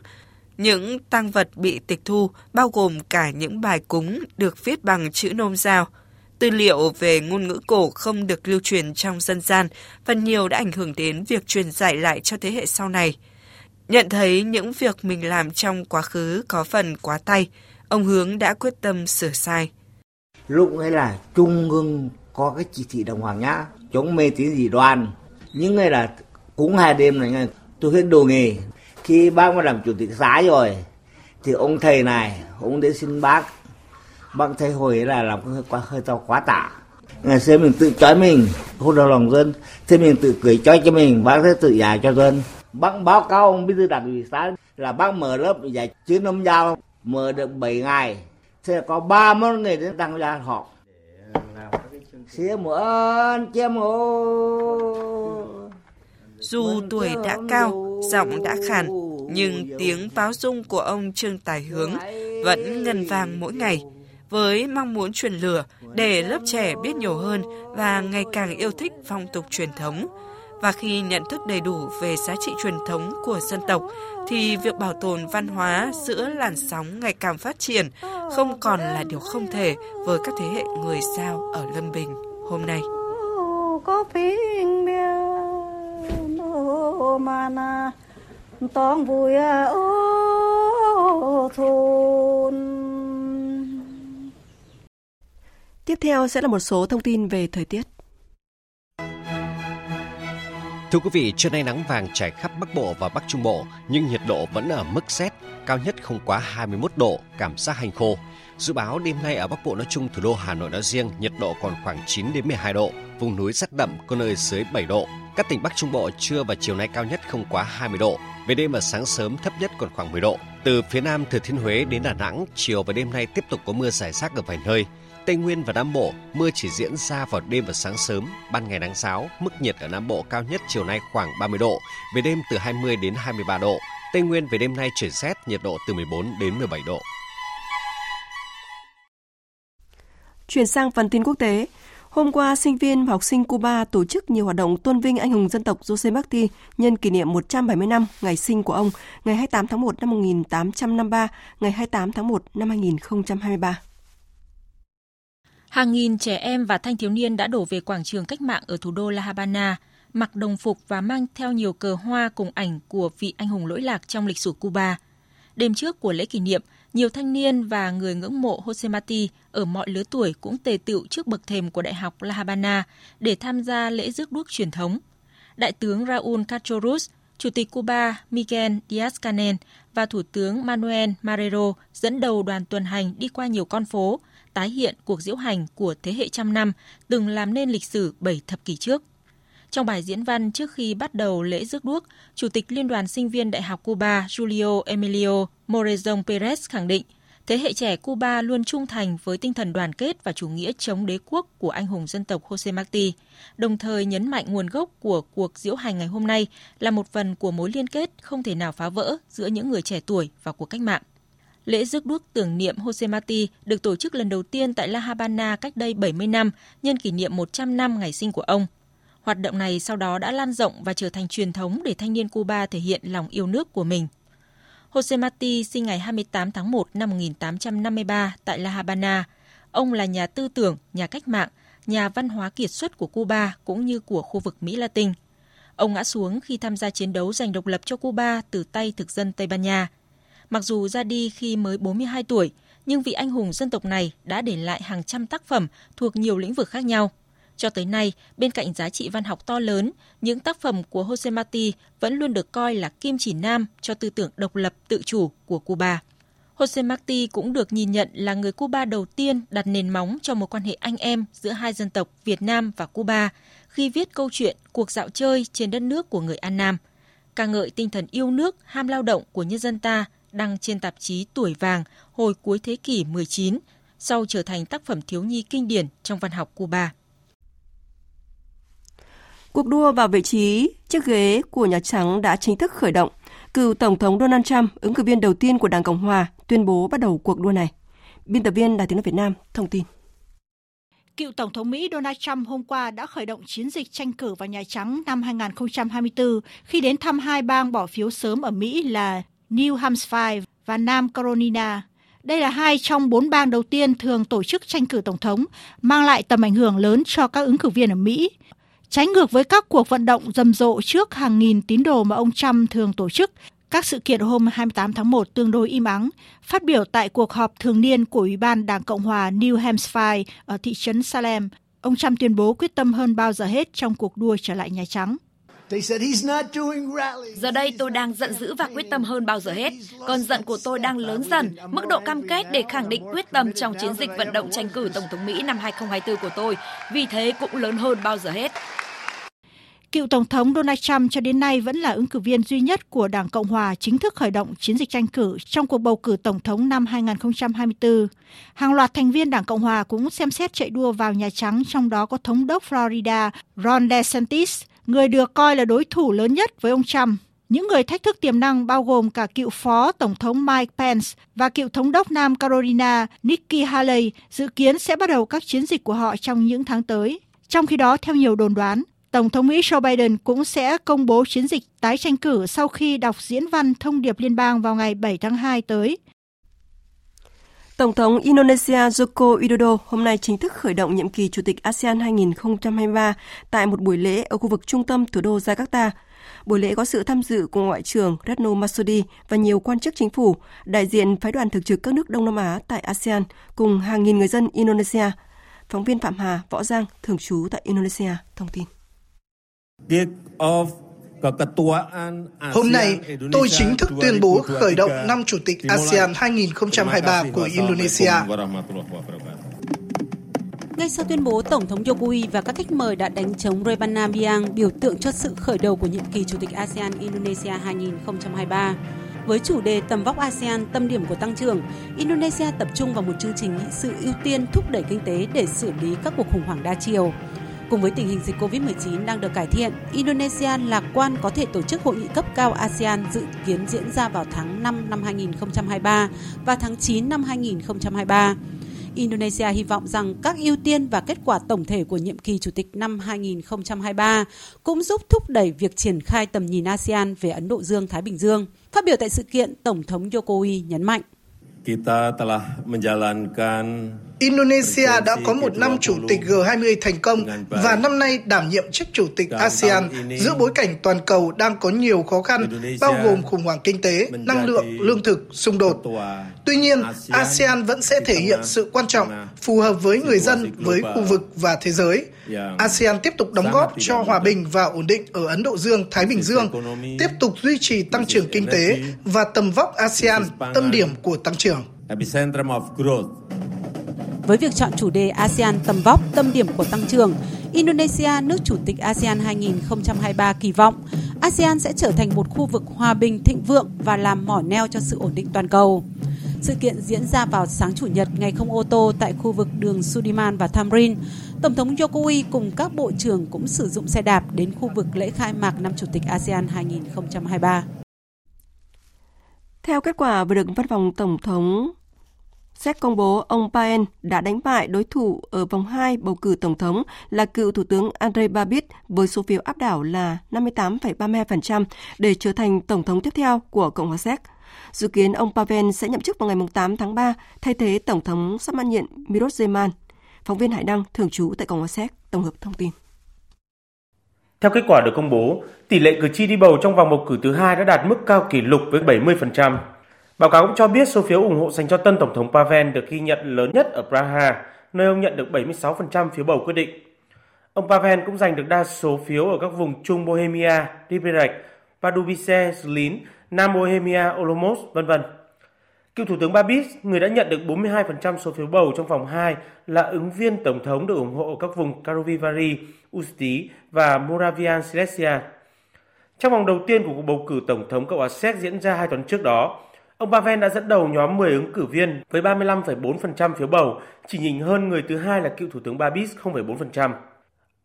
Những tăng vật bị tịch thu bao gồm cả những bài cúng được viết bằng chữ nôm giao – Tư liệu về ngôn ngữ cổ không được lưu truyền trong dân gian, và nhiều đã ảnh hưởng đến việc truyền dạy lại cho thế hệ sau này. Nhận thấy những việc mình làm trong quá khứ có phần quá tay, ông Hướng đã quyết tâm sửa sai. Lúc ấy là Trung ương có cái chỉ thị đồng hoàng nhá, chống mê tín dị đoan. Những ngày là cúng hai đêm này, tôi hết đồ nghề. Khi bác mà làm chủ tịch xã rồi, thì ông thầy này, ông đến xin bác bác thấy hồi là làm hơi quá hơi to quá tả. Ngày xưa mình tự trói mình hôn đầu lòng dân. Thế mình tự cười trói cho mình bác sẽ tự giải cho dân. Bác báo cáo ông bí thư đảng ủy xã là bác mở lớp dạy chữ nông giao mở được 7 ngày. Thế có ba môn người đến đăng ra họ xía muộn chiêm ô dù tuổi đã cao, giọng đã khàn, nhưng tiếng báo dung của ông Trương Tài Hướng vẫn ngân vang mỗi ngày với mong muốn truyền lửa để lớp trẻ biết nhiều hơn và ngày càng yêu thích phong tục truyền thống. Và khi nhận thức đầy đủ về giá trị truyền thống của dân tộc, thì việc bảo tồn văn hóa giữa làn sóng ngày càng phát triển không còn là điều không thể với các thế hệ người sao ở Lâm Bình hôm nay. Có mà vui ô thôn Tiếp theo sẽ là một số thông tin về thời tiết. Thưa quý vị, trưa nay nắng vàng trải khắp Bắc Bộ và Bắc Trung Bộ, nhưng nhiệt độ vẫn ở mức rét, cao nhất không quá 21 độ, cảm giác hành khô. Dự báo đêm nay ở Bắc Bộ nói chung, thủ đô Hà Nội nói riêng, nhiệt độ còn khoảng 9 đến 12 độ, vùng núi rất đậm, có nơi dưới 7 độ. Các tỉnh Bắc Trung Bộ trưa và chiều nay cao nhất không quá 20 độ, về đêm và sáng sớm thấp nhất còn khoảng 10 độ. Từ phía Nam Thừa Thiên Huế đến Đà Nẵng, chiều và đêm nay tiếp tục có mưa rải rác ở vài nơi. Tây Nguyên và Nam Bộ, mưa chỉ diễn ra vào đêm và sáng sớm, ban ngày nắng giáo, mức nhiệt ở Nam Bộ cao nhất chiều nay khoảng 30 độ, về đêm từ 20 đến 23 độ. Tây Nguyên về đêm nay chuyển rét, nhiệt độ từ 14 đến 17 độ. Chuyển sang phần tin quốc tế, Hôm qua, sinh viên và học sinh Cuba tổ chức nhiều hoạt động tôn vinh anh hùng dân tộc Jose Marti nhân kỷ niệm 170 năm ngày sinh của ông, ngày 28 tháng 1 năm 1853, ngày 28 tháng 1 năm 2023. Hàng nghìn trẻ em và thanh thiếu niên đã đổ về quảng trường cách mạng ở thủ đô La Habana, mặc đồng phục và mang theo nhiều cờ hoa cùng ảnh của vị anh hùng lỗi lạc trong lịch sử Cuba. Đêm trước của lễ kỷ niệm, nhiều thanh niên và người ngưỡng mộ Jose Mati ở mọi lứa tuổi cũng tề tựu trước bậc thềm của Đại học La Habana để tham gia lễ rước đuốc truyền thống. Đại tướng Raúl Castro Ruz, Chủ tịch Cuba Miguel Díaz-Canel và Thủ tướng Manuel Marrero dẫn đầu đoàn tuần hành đi qua nhiều con phố, tái hiện cuộc diễu hành của thế hệ trăm năm từng làm nên lịch sử bảy thập kỷ trước. Trong bài diễn văn trước khi bắt đầu lễ rước đuốc, Chủ tịch Liên đoàn Sinh viên Đại học Cuba Julio Emilio Morezon Perez khẳng định, thế hệ trẻ Cuba luôn trung thành với tinh thần đoàn kết và chủ nghĩa chống đế quốc của anh hùng dân tộc Jose Marti, đồng thời nhấn mạnh nguồn gốc của cuộc diễu hành ngày hôm nay là một phần của mối liên kết không thể nào phá vỡ giữa những người trẻ tuổi và cuộc cách mạng. Lễ rước đuốc tưởng niệm Jose Marti được tổ chức lần đầu tiên tại La Habana cách đây 70 năm, nhân kỷ niệm 100 năm ngày sinh của ông. Hoạt động này sau đó đã lan rộng và trở thành truyền thống để thanh niên Cuba thể hiện lòng yêu nước của mình. Jose Marti sinh ngày 28 tháng 1 năm 1853 tại La Habana. Ông là nhà tư tưởng, nhà cách mạng, nhà văn hóa kiệt xuất của Cuba cũng như của khu vực Mỹ Latin. Ông ngã xuống khi tham gia chiến đấu giành độc lập cho Cuba từ tay thực dân Tây Ban Nha. Mặc dù ra đi khi mới 42 tuổi, nhưng vị anh hùng dân tộc này đã để lại hàng trăm tác phẩm thuộc nhiều lĩnh vực khác nhau. Cho tới nay, bên cạnh giá trị văn học to lớn, những tác phẩm của Jose Marti vẫn luôn được coi là kim chỉ nam cho tư tưởng độc lập tự chủ của Cuba. Jose Marti cũng được nhìn nhận là người Cuba đầu tiên đặt nền móng cho một quan hệ anh em giữa hai dân tộc Việt Nam và Cuba khi viết câu chuyện cuộc dạo chơi trên đất nước của người An Nam, ca ngợi tinh thần yêu nước, ham lao động của nhân dân ta đăng trên tạp chí Tuổi Vàng hồi cuối thế kỷ 19, sau trở thành tác phẩm thiếu nhi kinh điển trong văn học Cuba. Cuộc đua vào vị trí chiếc ghế của Nhà Trắng đã chính thức khởi động. Cựu Tổng thống Donald Trump, ứng cử viên đầu tiên của Đảng Cộng Hòa, tuyên bố bắt đầu cuộc đua này. Biên tập viên Đài tiếng nói Việt Nam thông tin. Cựu Tổng thống Mỹ Donald Trump hôm qua đã khởi động chiến dịch tranh cử vào Nhà Trắng năm 2024 khi đến thăm hai bang bỏ phiếu sớm ở Mỹ là New Hampshire và Nam Carolina. Đây là hai trong bốn bang đầu tiên thường tổ chức tranh cử tổng thống, mang lại tầm ảnh hưởng lớn cho các ứng cử viên ở Mỹ. Trái ngược với các cuộc vận động rầm rộ trước hàng nghìn tín đồ mà ông Trump thường tổ chức, các sự kiện hôm 28 tháng 1 tương đối im ắng. Phát biểu tại cuộc họp thường niên của Ủy ban Đảng Cộng hòa New Hampshire ở thị trấn Salem, ông Trump tuyên bố quyết tâm hơn bao giờ hết trong cuộc đua trở lại Nhà Trắng. Giờ đây tôi đang giận dữ và quyết tâm hơn bao giờ hết. Cơn giận của tôi đang lớn dần, mức độ cam kết để khẳng định quyết tâm trong chiến dịch vận động tranh cử Tổng thống Mỹ năm 2024 của tôi, vì thế cũng lớn hơn bao giờ hết. Cựu Tổng thống Donald Trump cho đến nay vẫn là ứng cử viên duy nhất của Đảng Cộng Hòa chính thức khởi động chiến dịch tranh cử trong cuộc bầu cử Tổng thống năm 2024. Hàng loạt thành viên Đảng Cộng Hòa cũng xem xét chạy đua vào Nhà Trắng, trong đó có Thống đốc Florida Ron DeSantis, người được coi là đối thủ lớn nhất với ông Trump. Những người thách thức tiềm năng bao gồm cả cựu phó Tổng thống Mike Pence và cựu thống đốc Nam Carolina Nikki Haley dự kiến sẽ bắt đầu các chiến dịch của họ trong những tháng tới. Trong khi đó, theo nhiều đồn đoán, Tổng thống Mỹ Joe Biden cũng sẽ công bố chiến dịch tái tranh cử sau khi đọc diễn văn thông điệp liên bang vào ngày 7 tháng 2 tới. Tổng thống Indonesia Joko Widodo hôm nay chính thức khởi động nhiệm kỳ Chủ tịch ASEAN 2023 tại một buổi lễ ở khu vực trung tâm thủ đô Jakarta. Buổi lễ có sự tham dự của Ngoại trưởng Retno Marsudi và nhiều quan chức chính phủ, đại diện phái đoàn thực trực các nước Đông Nam Á tại ASEAN cùng hàng nghìn người dân Indonesia – Phóng viên Phạm Hà, Võ Giang, thường trú tại Indonesia, thông tin. Hôm nay, tôi chính thức tuyên bố khởi động năm Chủ tịch ASEAN 2023 của Indonesia. Ngay sau tuyên bố, Tổng thống Jokowi và các khách mời đã đánh chống Rebanabiang, biểu tượng cho sự khởi đầu của nhiệm kỳ Chủ tịch ASEAN Indonesia 2023. Với chủ đề tầm vóc ASEAN, tâm điểm của tăng trưởng, Indonesia tập trung vào một chương trình nghị sự ưu tiên thúc đẩy kinh tế để xử lý các cuộc khủng hoảng đa chiều. Cùng với tình hình dịch COVID-19 đang được cải thiện, Indonesia lạc quan có thể tổ chức hội nghị cấp cao ASEAN dự kiến diễn ra vào tháng 5 năm 2023 và tháng 9 năm 2023. Indonesia hy vọng rằng các ưu tiên và kết quả tổng thể của nhiệm kỳ chủ tịch năm 2023 cũng giúp thúc đẩy việc triển khai tầm nhìn ASEAN về Ấn Độ Dương-Thái Bình Dương. Phát biểu tại sự kiện, Tổng thống Jokowi nhấn mạnh. Kita telah menjalankan Indonesia đã có một năm chủ tịch G20 thành công và năm nay đảm nhiệm chức chủ tịch ASEAN giữa bối cảnh toàn cầu đang có nhiều khó khăn, bao gồm khủng hoảng kinh tế, năng lượng, lương thực, xung đột. Tuy nhiên, ASEAN vẫn sẽ thể hiện sự quan trọng, phù hợp với người dân, với khu vực và thế giới. ASEAN tiếp tục đóng góp cho hòa bình và ổn định ở Ấn Độ Dương, Thái Bình Dương, tiếp tục duy trì tăng trưởng kinh tế và tầm vóc ASEAN, tâm điểm của tăng trưởng. Với việc chọn chủ đề ASEAN tầm vóc, tâm điểm của tăng trưởng, Indonesia, nước chủ tịch ASEAN 2023 kỳ vọng ASEAN sẽ trở thành một khu vực hòa bình thịnh vượng và làm mỏ neo cho sự ổn định toàn cầu. Sự kiện diễn ra vào sáng Chủ nhật ngày không ô tô tại khu vực đường Sudiman và Tamrin. Tổng thống Jokowi cùng các bộ trưởng cũng sử dụng xe đạp đến khu vực lễ khai mạc năm Chủ tịch ASEAN 2023. Theo kết quả vừa được Văn phòng Tổng thống Séc công bố ông Paen đã đánh bại đối thủ ở vòng 2 bầu cử tổng thống là cựu Thủ tướng Andrei Babis với số phiếu áp đảo là 58,32% để trở thành tổng thống tiếp theo của Cộng hòa Séc. Dự kiến ông Pavel sẽ nhậm chức vào ngày 8 tháng 3 thay thế Tổng thống sắp mãn nhiệm Miros Zeman. Phóng viên Hải Đăng, thường trú tại Cộng hòa Séc, tổng hợp thông tin. Theo kết quả được công bố, tỷ lệ cử tri đi bầu trong vòng bầu cử thứ hai đã đạt mức cao kỷ lục với 70%. Báo cáo cũng cho biết số phiếu ủng hộ dành cho tân Tổng thống Pavel được ghi nhận lớn nhất ở Praha, nơi ông nhận được 76% phiếu bầu quyết định. Ông Pavel cũng giành được đa số phiếu ở các vùng Trung Bohemia, Liberec, Pardubice, Zlín, Nam Bohemia, Olomouc, vân vân. Cựu Thủ tướng Babis, người đã nhận được 42% số phiếu bầu trong vòng 2, là ứng viên tổng thống được ủng hộ ở các vùng Karovivari, Usti và Moravian Silesia. Trong vòng đầu tiên của cuộc bầu cử tổng thống Cộng hòa Séc diễn ra hai tuần trước đó, Ông Pavel đã dẫn đầu nhóm 10 ứng cử viên với 35,4% phiếu bầu, chỉ nhỉnh hơn người thứ hai là cựu Thủ tướng Babis 0,4%.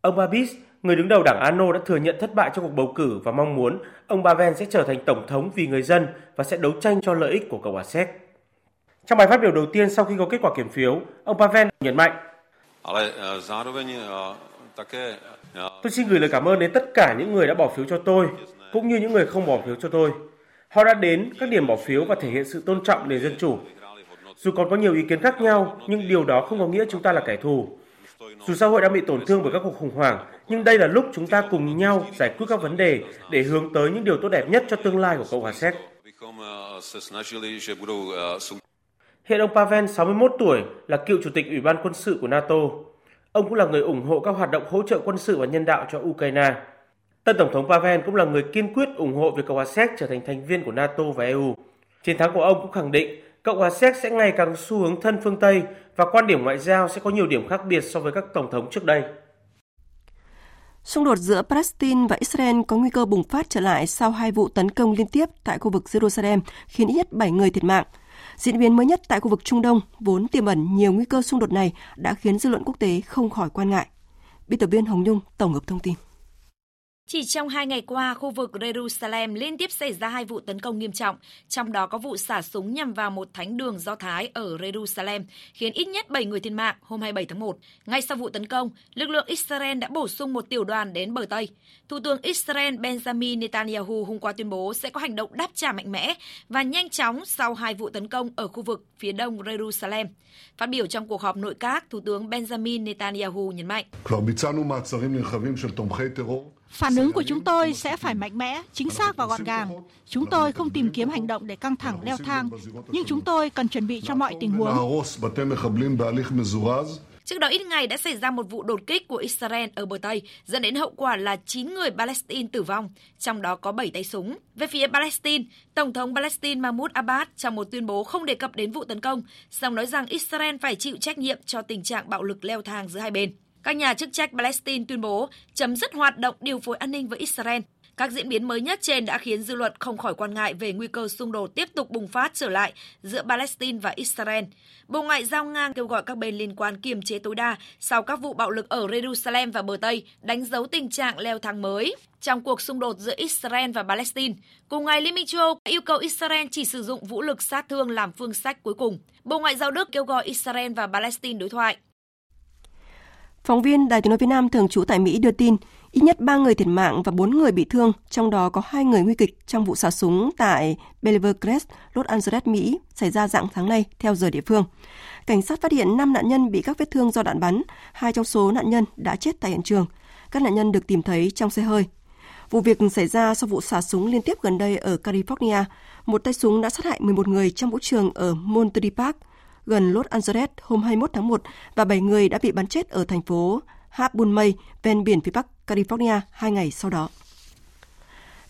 Ông Babis, người đứng đầu đảng ANO đã thừa nhận thất bại trong cuộc bầu cử và mong muốn ông Pavel sẽ trở thành tổng thống vì người dân và sẽ đấu tranh cho lợi ích của Cộng hòa Séc. Trong bài phát biểu đầu tiên sau khi có kết quả kiểm phiếu, ông Pavel nhấn mạnh Tôi xin gửi lời cảm ơn đến tất cả những người đã bỏ phiếu cho tôi, cũng như những người không bỏ phiếu cho tôi. Họ đã đến các điểm bỏ phiếu và thể hiện sự tôn trọng nền dân chủ. Dù còn có nhiều ý kiến khác nhau, nhưng điều đó không có nghĩa chúng ta là kẻ thù. Dù xã hội đang bị tổn thương bởi các cuộc khủng hoảng, nhưng đây là lúc chúng ta cùng nhau giải quyết các vấn đề để hướng tới những điều tốt đẹp nhất cho tương lai của Cộng hòa Séc. Hiện ông Pavel, 61 tuổi, là cựu chủ tịch Ủy ban quân sự của NATO. Ông cũng là người ủng hộ các hoạt động hỗ trợ quân sự và nhân đạo cho Ukraine. Tân Tổng thống Pavel cũng là người kiên quyết ủng hộ việc Cộng hòa Séc trở thành thành viên của NATO và EU. Chiến thắng của ông cũng khẳng định Cộng hòa Séc sẽ ngày càng xu hướng thân phương Tây và quan điểm ngoại giao sẽ có nhiều điểm khác biệt so với các tổng thống trước đây. Xung đột giữa Palestine và Israel có nguy cơ bùng phát trở lại sau hai vụ tấn công liên tiếp tại khu vực Jerusalem, khiến ít nhất 7 người thiệt mạng. Diễn biến mới nhất tại khu vực Trung Đông, vốn tiềm ẩn nhiều nguy cơ xung đột này, đã khiến dư luận quốc tế không khỏi quan ngại. Biên tập viên Hồng Nhung tổng hợp thông tin. Chỉ trong hai ngày qua, khu vực Jerusalem liên tiếp xảy ra hai vụ tấn công nghiêm trọng, trong đó có vụ xả súng nhằm vào một thánh đường Do Thái ở Jerusalem, khiến ít nhất 7 người thiệt mạng hôm 27 tháng 1. Ngay sau vụ tấn công, lực lượng Israel đã bổ sung một tiểu đoàn đến bờ Tây. Thủ tướng Israel Benjamin Netanyahu hôm qua tuyên bố sẽ có hành động đáp trả mạnh mẽ và nhanh chóng sau hai vụ tấn công ở khu vực phía đông Jerusalem. Phát biểu trong cuộc họp nội các, Thủ tướng Benjamin Netanyahu nhấn mạnh. Phản ứng của chúng tôi sẽ phải mạnh mẽ, chính xác và gọn gàng. Chúng tôi không tìm kiếm hành động để căng thẳng leo thang, nhưng chúng tôi cần chuẩn bị cho mọi tình huống. Trước đó ít ngày đã xảy ra một vụ đột kích của Israel ở bờ Tây, dẫn đến hậu quả là 9 người Palestine tử vong, trong đó có 7 tay súng. Về phía Palestine, Tổng thống Palestine Mahmoud Abbas trong một tuyên bố không đề cập đến vụ tấn công, song nói rằng Israel phải chịu trách nhiệm cho tình trạng bạo lực leo thang giữa hai bên. Các nhà chức trách Palestine tuyên bố chấm dứt hoạt động điều phối an ninh với Israel các diễn biến mới nhất trên đã khiến dư luận không khỏi quan ngại về nguy cơ xung đột tiếp tục bùng phát trở lại giữa Palestine và Israel. Bộ Ngoại giao Nga kêu gọi các bên liên quan kiềm chế tối đa sau các vụ bạo lực ở Jerusalem và bờ Tây, đánh dấu tình trạng leo thang mới trong cuộc xung đột giữa Israel và Palestine. Cùng ngày, Liên minh châu Âu yêu cầu Israel chỉ sử dụng vũ lực sát thương làm phương sách cuối cùng. Bộ Ngoại giao Đức kêu gọi Israel và Palestine đối thoại. Phóng viên Đài tiếng nói Việt Nam thường trú tại Mỹ đưa tin, Ít nhất 3 người thiệt mạng và 4 người bị thương, trong đó có 2 người nguy kịch trong vụ xả súng tại Bellevue Crest, Los Angeles, Mỹ, xảy ra dạng tháng nay theo giờ địa phương. Cảnh sát phát hiện 5 nạn nhân bị các vết thương do đạn bắn, hai trong số nạn nhân đã chết tại hiện trường. Các nạn nhân được tìm thấy trong xe hơi. Vụ việc xảy ra sau vụ xả súng liên tiếp gần đây ở California. Một tay súng đã sát hại 11 người trong vũ trường ở Monterey Park, gần Los Angeles hôm 21 tháng 1 và 7 người đã bị bắn chết ở thành phố Half Mây ven biển phía Bắc California hai ngày sau đó.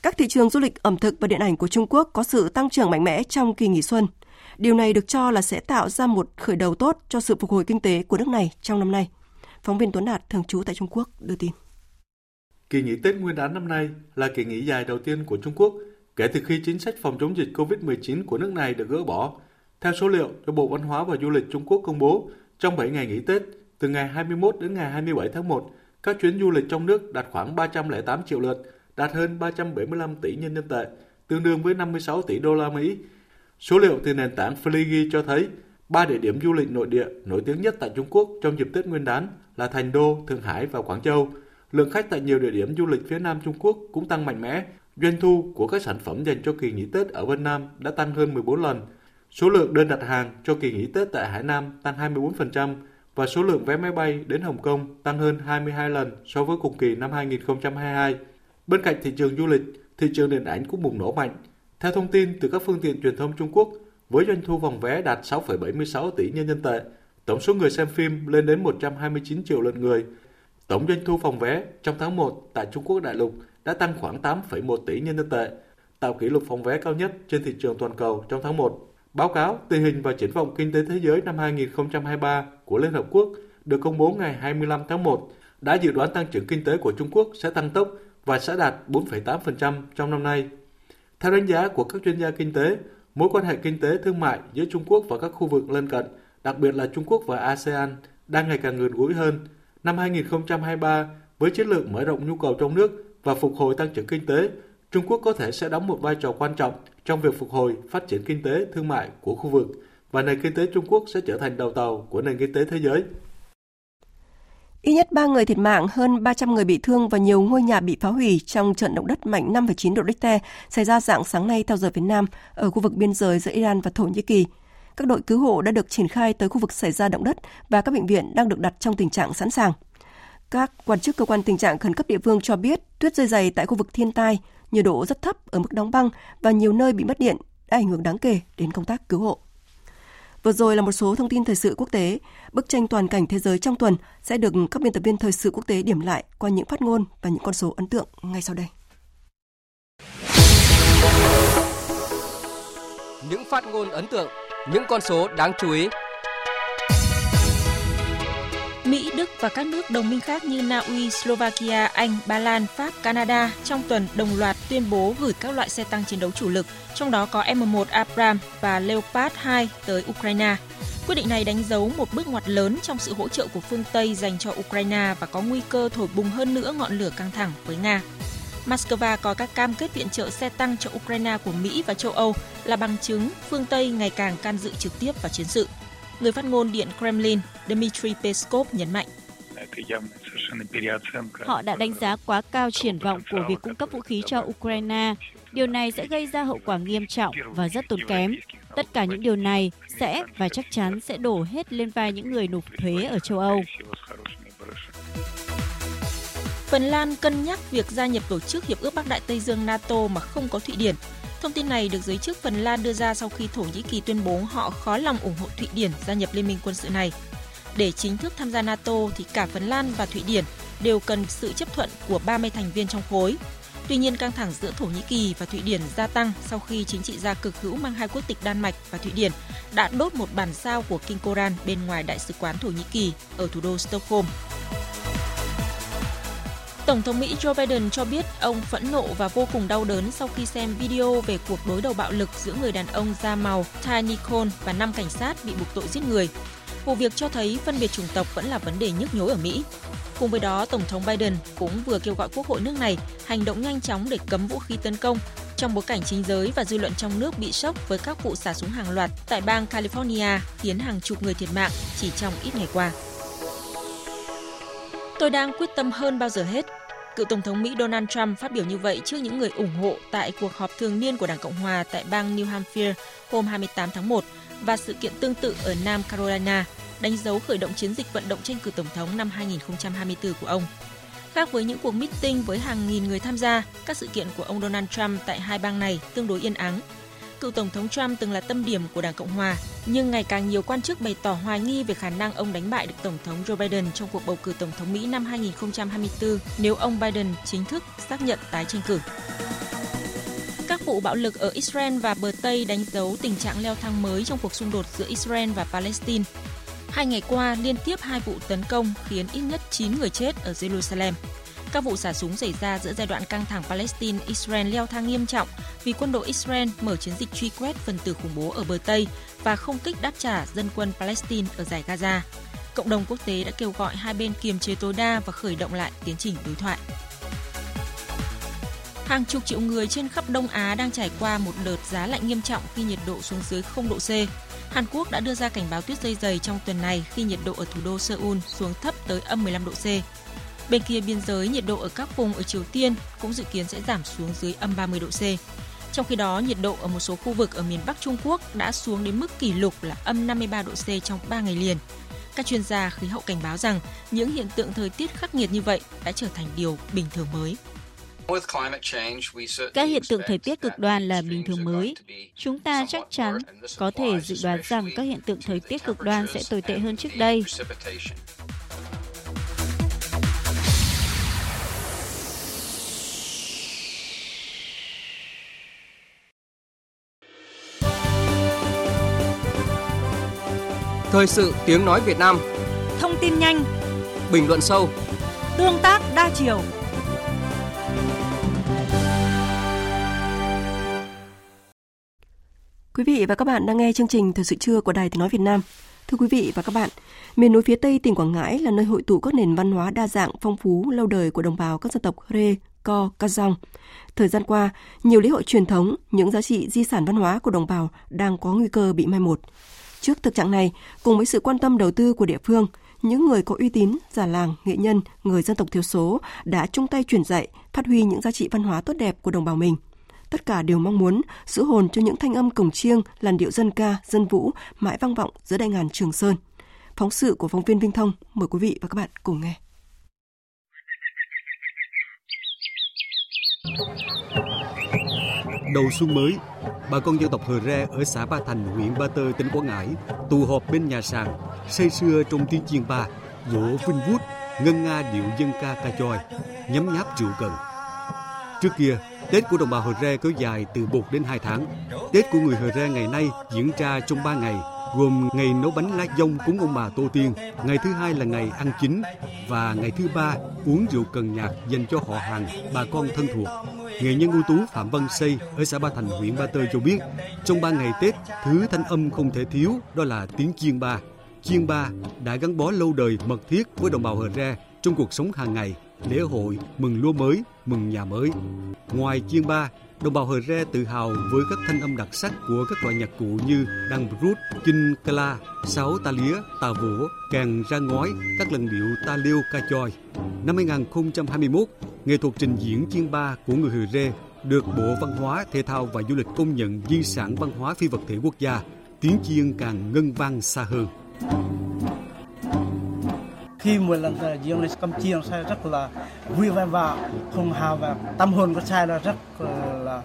Các thị trường du lịch ẩm thực và điện ảnh của Trung Quốc có sự tăng trưởng mạnh mẽ trong kỳ nghỉ xuân. Điều này được cho là sẽ tạo ra một khởi đầu tốt cho sự phục hồi kinh tế của nước này trong năm nay. Phóng viên Tuấn Đạt, thường trú tại Trung Quốc, đưa tin. Kỳ nghỉ Tết Nguyên đán năm nay là kỳ nghỉ dài đầu tiên của Trung Quốc kể từ khi chính sách phòng chống dịch COVID-19 của nước này được gỡ bỏ. Theo số liệu do Bộ Văn hóa và Du lịch Trung Quốc công bố, trong 7 ngày nghỉ Tết, từ ngày 21 đến ngày 27 tháng 1, các chuyến du lịch trong nước đạt khoảng 308 triệu lượt, đạt hơn 375 tỷ nhân dân tệ, tương đương với 56 tỷ đô la Mỹ. Số liệu từ nền tảng Fliggy cho thấy, ba địa điểm du lịch nội địa nổi tiếng nhất tại Trung Quốc trong dịp Tết Nguyên đán là Thành Đô, Thượng Hải và Quảng Châu. Lượng khách tại nhiều địa điểm du lịch phía Nam Trung Quốc cũng tăng mạnh mẽ. Doanh thu của các sản phẩm dành cho kỳ nghỉ Tết ở Vân Nam đã tăng hơn 14 lần. Số lượng đơn đặt hàng cho kỳ nghỉ Tết tại Hải Nam tăng 24%, và số lượng vé máy bay đến Hồng Kông tăng hơn 22 lần so với cùng kỳ năm 2022. Bên cạnh thị trường du lịch, thị trường điện ảnh cũng bùng nổ mạnh. Theo thông tin từ các phương tiện truyền thông Trung Quốc, với doanh thu vòng vé đạt 6,76 tỷ nhân dân tệ, tổng số người xem phim lên đến 129 triệu lượt người. Tổng doanh thu phòng vé trong tháng 1 tại Trung Quốc đại lục đã tăng khoảng 8,1 tỷ nhân dân tệ, tạo kỷ lục phòng vé cao nhất trên thị trường toàn cầu trong tháng 1. Báo cáo tình hình và triển vọng kinh tế thế giới năm 2023 của Liên Hợp Quốc được công bố ngày 25 tháng 1 đã dự đoán tăng trưởng kinh tế của Trung Quốc sẽ tăng tốc và sẽ đạt 4,8% trong năm nay. Theo đánh giá của các chuyên gia kinh tế, mối quan hệ kinh tế thương mại giữa Trung Quốc và các khu vực lân cận, đặc biệt là Trung Quốc và ASEAN, đang ngày càng gần gũi hơn. Năm 2023, với chiến lược mở rộng nhu cầu trong nước và phục hồi tăng trưởng kinh tế, Trung Quốc có thể sẽ đóng một vai trò quan trọng trong việc phục hồi, phát triển kinh tế, thương mại của khu vực và nền kinh tế Trung Quốc sẽ trở thành đầu tàu của nền kinh tế thế giới. Ít nhất 3 người thiệt mạng, hơn 300 người bị thương và nhiều ngôi nhà bị phá hủy trong trận động đất mạnh 5,9 độ Richter xảy ra dạng sáng nay theo giờ Việt Nam ở khu vực biên giới giữa Iran và Thổ Nhĩ Kỳ. Các đội cứu hộ đã được triển khai tới khu vực xảy ra động đất và các bệnh viện đang được đặt trong tình trạng sẵn sàng. Các quan chức cơ quan tình trạng khẩn cấp địa phương cho biết tuyết rơi dày tại khu vực thiên tai, nhiệt độ rất thấp ở mức đóng băng và nhiều nơi bị mất điện đã ảnh hưởng đáng kể đến công tác cứu hộ. Vừa rồi là một số thông tin thời sự quốc tế. Bức tranh toàn cảnh thế giới trong tuần sẽ được các biên tập viên thời sự quốc tế điểm lại qua những phát ngôn và những con số ấn tượng ngay sau đây. Những phát ngôn ấn tượng, những con số đáng chú ý Mỹ, Đức và các nước đồng minh khác như Na Uy, Slovakia, Anh, Ba Lan, Pháp, Canada trong tuần đồng loạt tuyên bố gửi các loại xe tăng chiến đấu chủ lực, trong đó có M1 Abrams và Leopard 2 tới Ukraine. Quyết định này đánh dấu một bước ngoặt lớn trong sự hỗ trợ của phương Tây dành cho Ukraine và có nguy cơ thổi bùng hơn nữa ngọn lửa căng thẳng với Nga. Moscow coi các cam kết viện trợ xe tăng cho Ukraine của Mỹ và châu Âu là bằng chứng phương Tây ngày càng can dự trực tiếp vào chiến sự. Người phát ngôn Điện Kremlin Dmitry Peskov nhấn mạnh. Họ đã đánh giá quá cao triển vọng của việc cung cấp vũ khí cho Ukraine. Điều này sẽ gây ra hậu quả nghiêm trọng và rất tốn kém. Tất cả những điều này sẽ và chắc chắn sẽ đổ hết lên vai những người nộp thuế ở châu Âu. Phần Lan cân nhắc việc gia nhập tổ chức Hiệp ước Bắc Đại Tây Dương NATO mà không có Thụy Điển Thông tin này được giới chức Phần Lan đưa ra sau khi Thổ Nhĩ Kỳ tuyên bố họ khó lòng ủng hộ Thụy Điển gia nhập liên minh quân sự này. Để chính thức tham gia NATO thì cả Phần Lan và Thụy Điển đều cần sự chấp thuận của 30 thành viên trong khối. Tuy nhiên, căng thẳng giữa Thổ Nhĩ Kỳ và Thụy Điển gia tăng sau khi chính trị gia cực hữu mang hai quốc tịch Đan Mạch và Thụy Điển đã đốt một bản sao của Kinh Koran bên ngoài Đại sứ quán Thổ Nhĩ Kỳ ở thủ đô Stockholm. Tổng thống Mỹ Joe Biden cho biết ông phẫn nộ và vô cùng đau đớn sau khi xem video về cuộc đối đầu bạo lực giữa người đàn ông da màu Ty Nicole và năm cảnh sát bị buộc tội giết người. Vụ việc cho thấy phân biệt chủng tộc vẫn là vấn đề nhức nhối ở Mỹ. Cùng với đó, Tổng thống Biden cũng vừa kêu gọi Quốc hội nước này hành động nhanh chóng để cấm vũ khí tấn công trong bối cảnh chính giới và dư luận trong nước bị sốc với các vụ xả súng hàng loạt tại bang California khiến hàng chục người thiệt mạng chỉ trong ít ngày qua. Tôi đang quyết tâm hơn bao giờ hết. Cựu Tổng thống Mỹ Donald Trump phát biểu như vậy trước những người ủng hộ tại cuộc họp thường niên của Đảng Cộng Hòa tại bang New Hampshire hôm 28 tháng 1 và sự kiện tương tự ở Nam Carolina, đánh dấu khởi động chiến dịch vận động tranh cử Tổng thống năm 2024 của ông. Khác với những cuộc meeting với hàng nghìn người tham gia, các sự kiện của ông Donald Trump tại hai bang này tương đối yên ắng cựu Tổng thống Trump từng là tâm điểm của Đảng Cộng Hòa, nhưng ngày càng nhiều quan chức bày tỏ hoài nghi về khả năng ông đánh bại được Tổng thống Joe Biden trong cuộc bầu cử Tổng thống Mỹ năm 2024 nếu ông Biden chính thức xác nhận tái tranh cử. Các vụ bạo lực ở Israel và bờ Tây đánh dấu tình trạng leo thang mới trong cuộc xung đột giữa Israel và Palestine. Hai ngày qua, liên tiếp hai vụ tấn công khiến ít nhất 9 người chết ở Jerusalem. Các vụ xả súng xảy ra giữa giai đoạn căng thẳng Palestine-Israel leo thang nghiêm trọng vì quân đội Israel mở chiến dịch truy quét phần tử khủng bố ở bờ Tây và không kích đáp trả dân quân Palestine ở giải Gaza. Cộng đồng quốc tế đã kêu gọi hai bên kiềm chế tối đa và khởi động lại tiến trình đối thoại. Hàng chục triệu người trên khắp Đông Á đang trải qua một đợt giá lạnh nghiêm trọng khi nhiệt độ xuống dưới 0 độ C. Hàn Quốc đã đưa ra cảnh báo tuyết rơi dày trong tuần này khi nhiệt độ ở thủ đô Seoul xuống thấp tới âm 15 độ C. Bên kia biên giới, nhiệt độ ở các vùng ở Triều Tiên cũng dự kiến sẽ giảm xuống dưới âm 30 độ C. Trong khi đó, nhiệt độ ở một số khu vực ở miền Bắc Trung Quốc đã xuống đến mức kỷ lục là âm 53 độ C trong 3 ngày liền. Các chuyên gia khí hậu cảnh báo rằng những hiện tượng thời tiết khắc nghiệt như vậy đã trở thành điều bình thường mới. Các hiện tượng thời tiết cực đoan là bình thường mới. Chúng ta chắc chắn có thể dự đoán rằng các hiện tượng thời tiết cực đoan sẽ tồi tệ hơn trước đây. Thời sự tiếng nói Việt Nam Thông tin nhanh Bình luận sâu Tương tác đa chiều Quý vị và các bạn đang nghe chương trình Thời sự trưa của Đài Tiếng Nói Việt Nam. Thưa quý vị và các bạn, miền núi phía Tây tỉnh Quảng Ngãi là nơi hội tụ các nền văn hóa đa dạng, phong phú, lâu đời của đồng bào các dân tộc Rê, Co, Ca Dòng. Thời gian qua, nhiều lễ hội truyền thống, những giá trị di sản văn hóa của đồng bào đang có nguy cơ bị mai một. Trước thực trạng này, cùng với sự quan tâm đầu tư của địa phương, những người có uy tín, già làng, nghệ nhân, người dân tộc thiểu số đã chung tay truyền dạy, phát huy những giá trị văn hóa tốt đẹp của đồng bào mình. Tất cả đều mong muốn giữ hồn cho những thanh âm cổng chiêng, làn điệu dân ca, dân vũ mãi vang vọng giữa đại ngàn Trường Sơn. Phóng sự của phóng viên Vinh Thông, mời quý vị và các bạn cùng nghe. Đầu xuân mới, bà con dân tộc Hờ Re ở xã Ba Thành, huyện Ba Tơ, tỉnh Quảng Ngãi tụ họp bên nhà sàn, say sưa trong tiếng chiên ba, vỗ vinh vút, ngân nga điệu dân ca ca choi, nhấm nháp rượu cần. Trước kia, Tết của đồng bào Hờ Re kéo dài từ 1 đến 2 tháng. Tết của người Hờ Re ngày nay diễn ra trong 3 ngày, gồm ngày nấu bánh lá dông cúng ông bà Tô Tiên, ngày thứ hai là ngày ăn chính và ngày thứ ba uống rượu cần nhạc dành cho họ hàng, bà con thân thuộc. Nghệ nhân ưu tú Phạm Văn Xây ở xã Ba Thành, huyện Ba Tơ cho biết, trong ba ngày Tết, thứ thanh âm không thể thiếu đó là tiếng chiên ba. Chiên ba đã gắn bó lâu đời mật thiết với đồng bào Hờ Re trong cuộc sống hàng ngày, lễ hội, mừng lúa mới, mừng nhà mới. Ngoài chiên ba, đồng bào Hờ Re tự hào với các thanh âm đặc sắc của các loại nhạc cụ như đàn brut, kinh kala, sáo ta lía, tà vỗ, càng ra ngói, các lần điệu ta liêu ca choi. Năm 2021, nghệ thuật trình diễn chiên ba của người Hờ Re được Bộ Văn hóa, Thể thao và Du lịch công nhận di sản văn hóa phi vật thể quốc gia, tiếng chiên càng ngân vang xa hơn khi một lần diễn lên chiêng sai rất là vui vẻ và hùng hào và tâm hồn của sai là rất uh là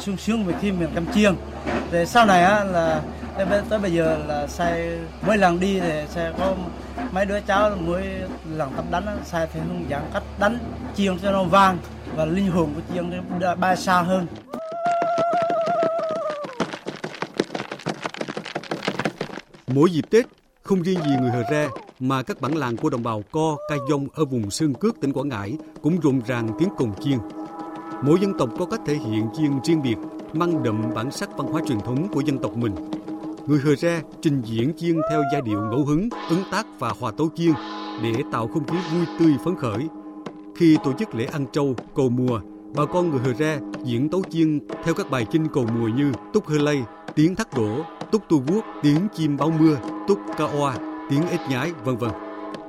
sung sướng vì khi miền cam chiêng thì sau này á là tới bây giờ là sai mỗi lần đi thì sẽ có mấy đứa cháu mỗi lần tập đánh sai thì hướng dẫn cách đánh chiêng cho nó vang và linh hồn của chiêng bay xa hơn Mỗi dịp Tết, không riêng gì người Hờ Re mà các bản làng của đồng bào Co, Ca Dông ở vùng Sơn Cước, tỉnh Quảng Ngãi cũng rộn ràng tiếng cồng chiên. Mỗi dân tộc có cách thể hiện riêng riêng biệt, mang đậm bản sắc văn hóa truyền thống của dân tộc mình. Người Hờ Ra trình diễn chiên theo giai điệu ngẫu hứng, ứng tác và hòa tấu chiên để tạo không khí vui tươi phấn khởi. Khi tổ chức lễ ăn trâu, cầu mùa, bà con người Hờ Ra diễn tấu chiên theo các bài kinh cầu mùa như Túc Hơ Lây, Tiếng Thắt Đổ, Túc Tu Guốc, Tiếng Chim Báo Mưa, Túc Ca Oa, Tiếng Ếch Nhái, vân vân.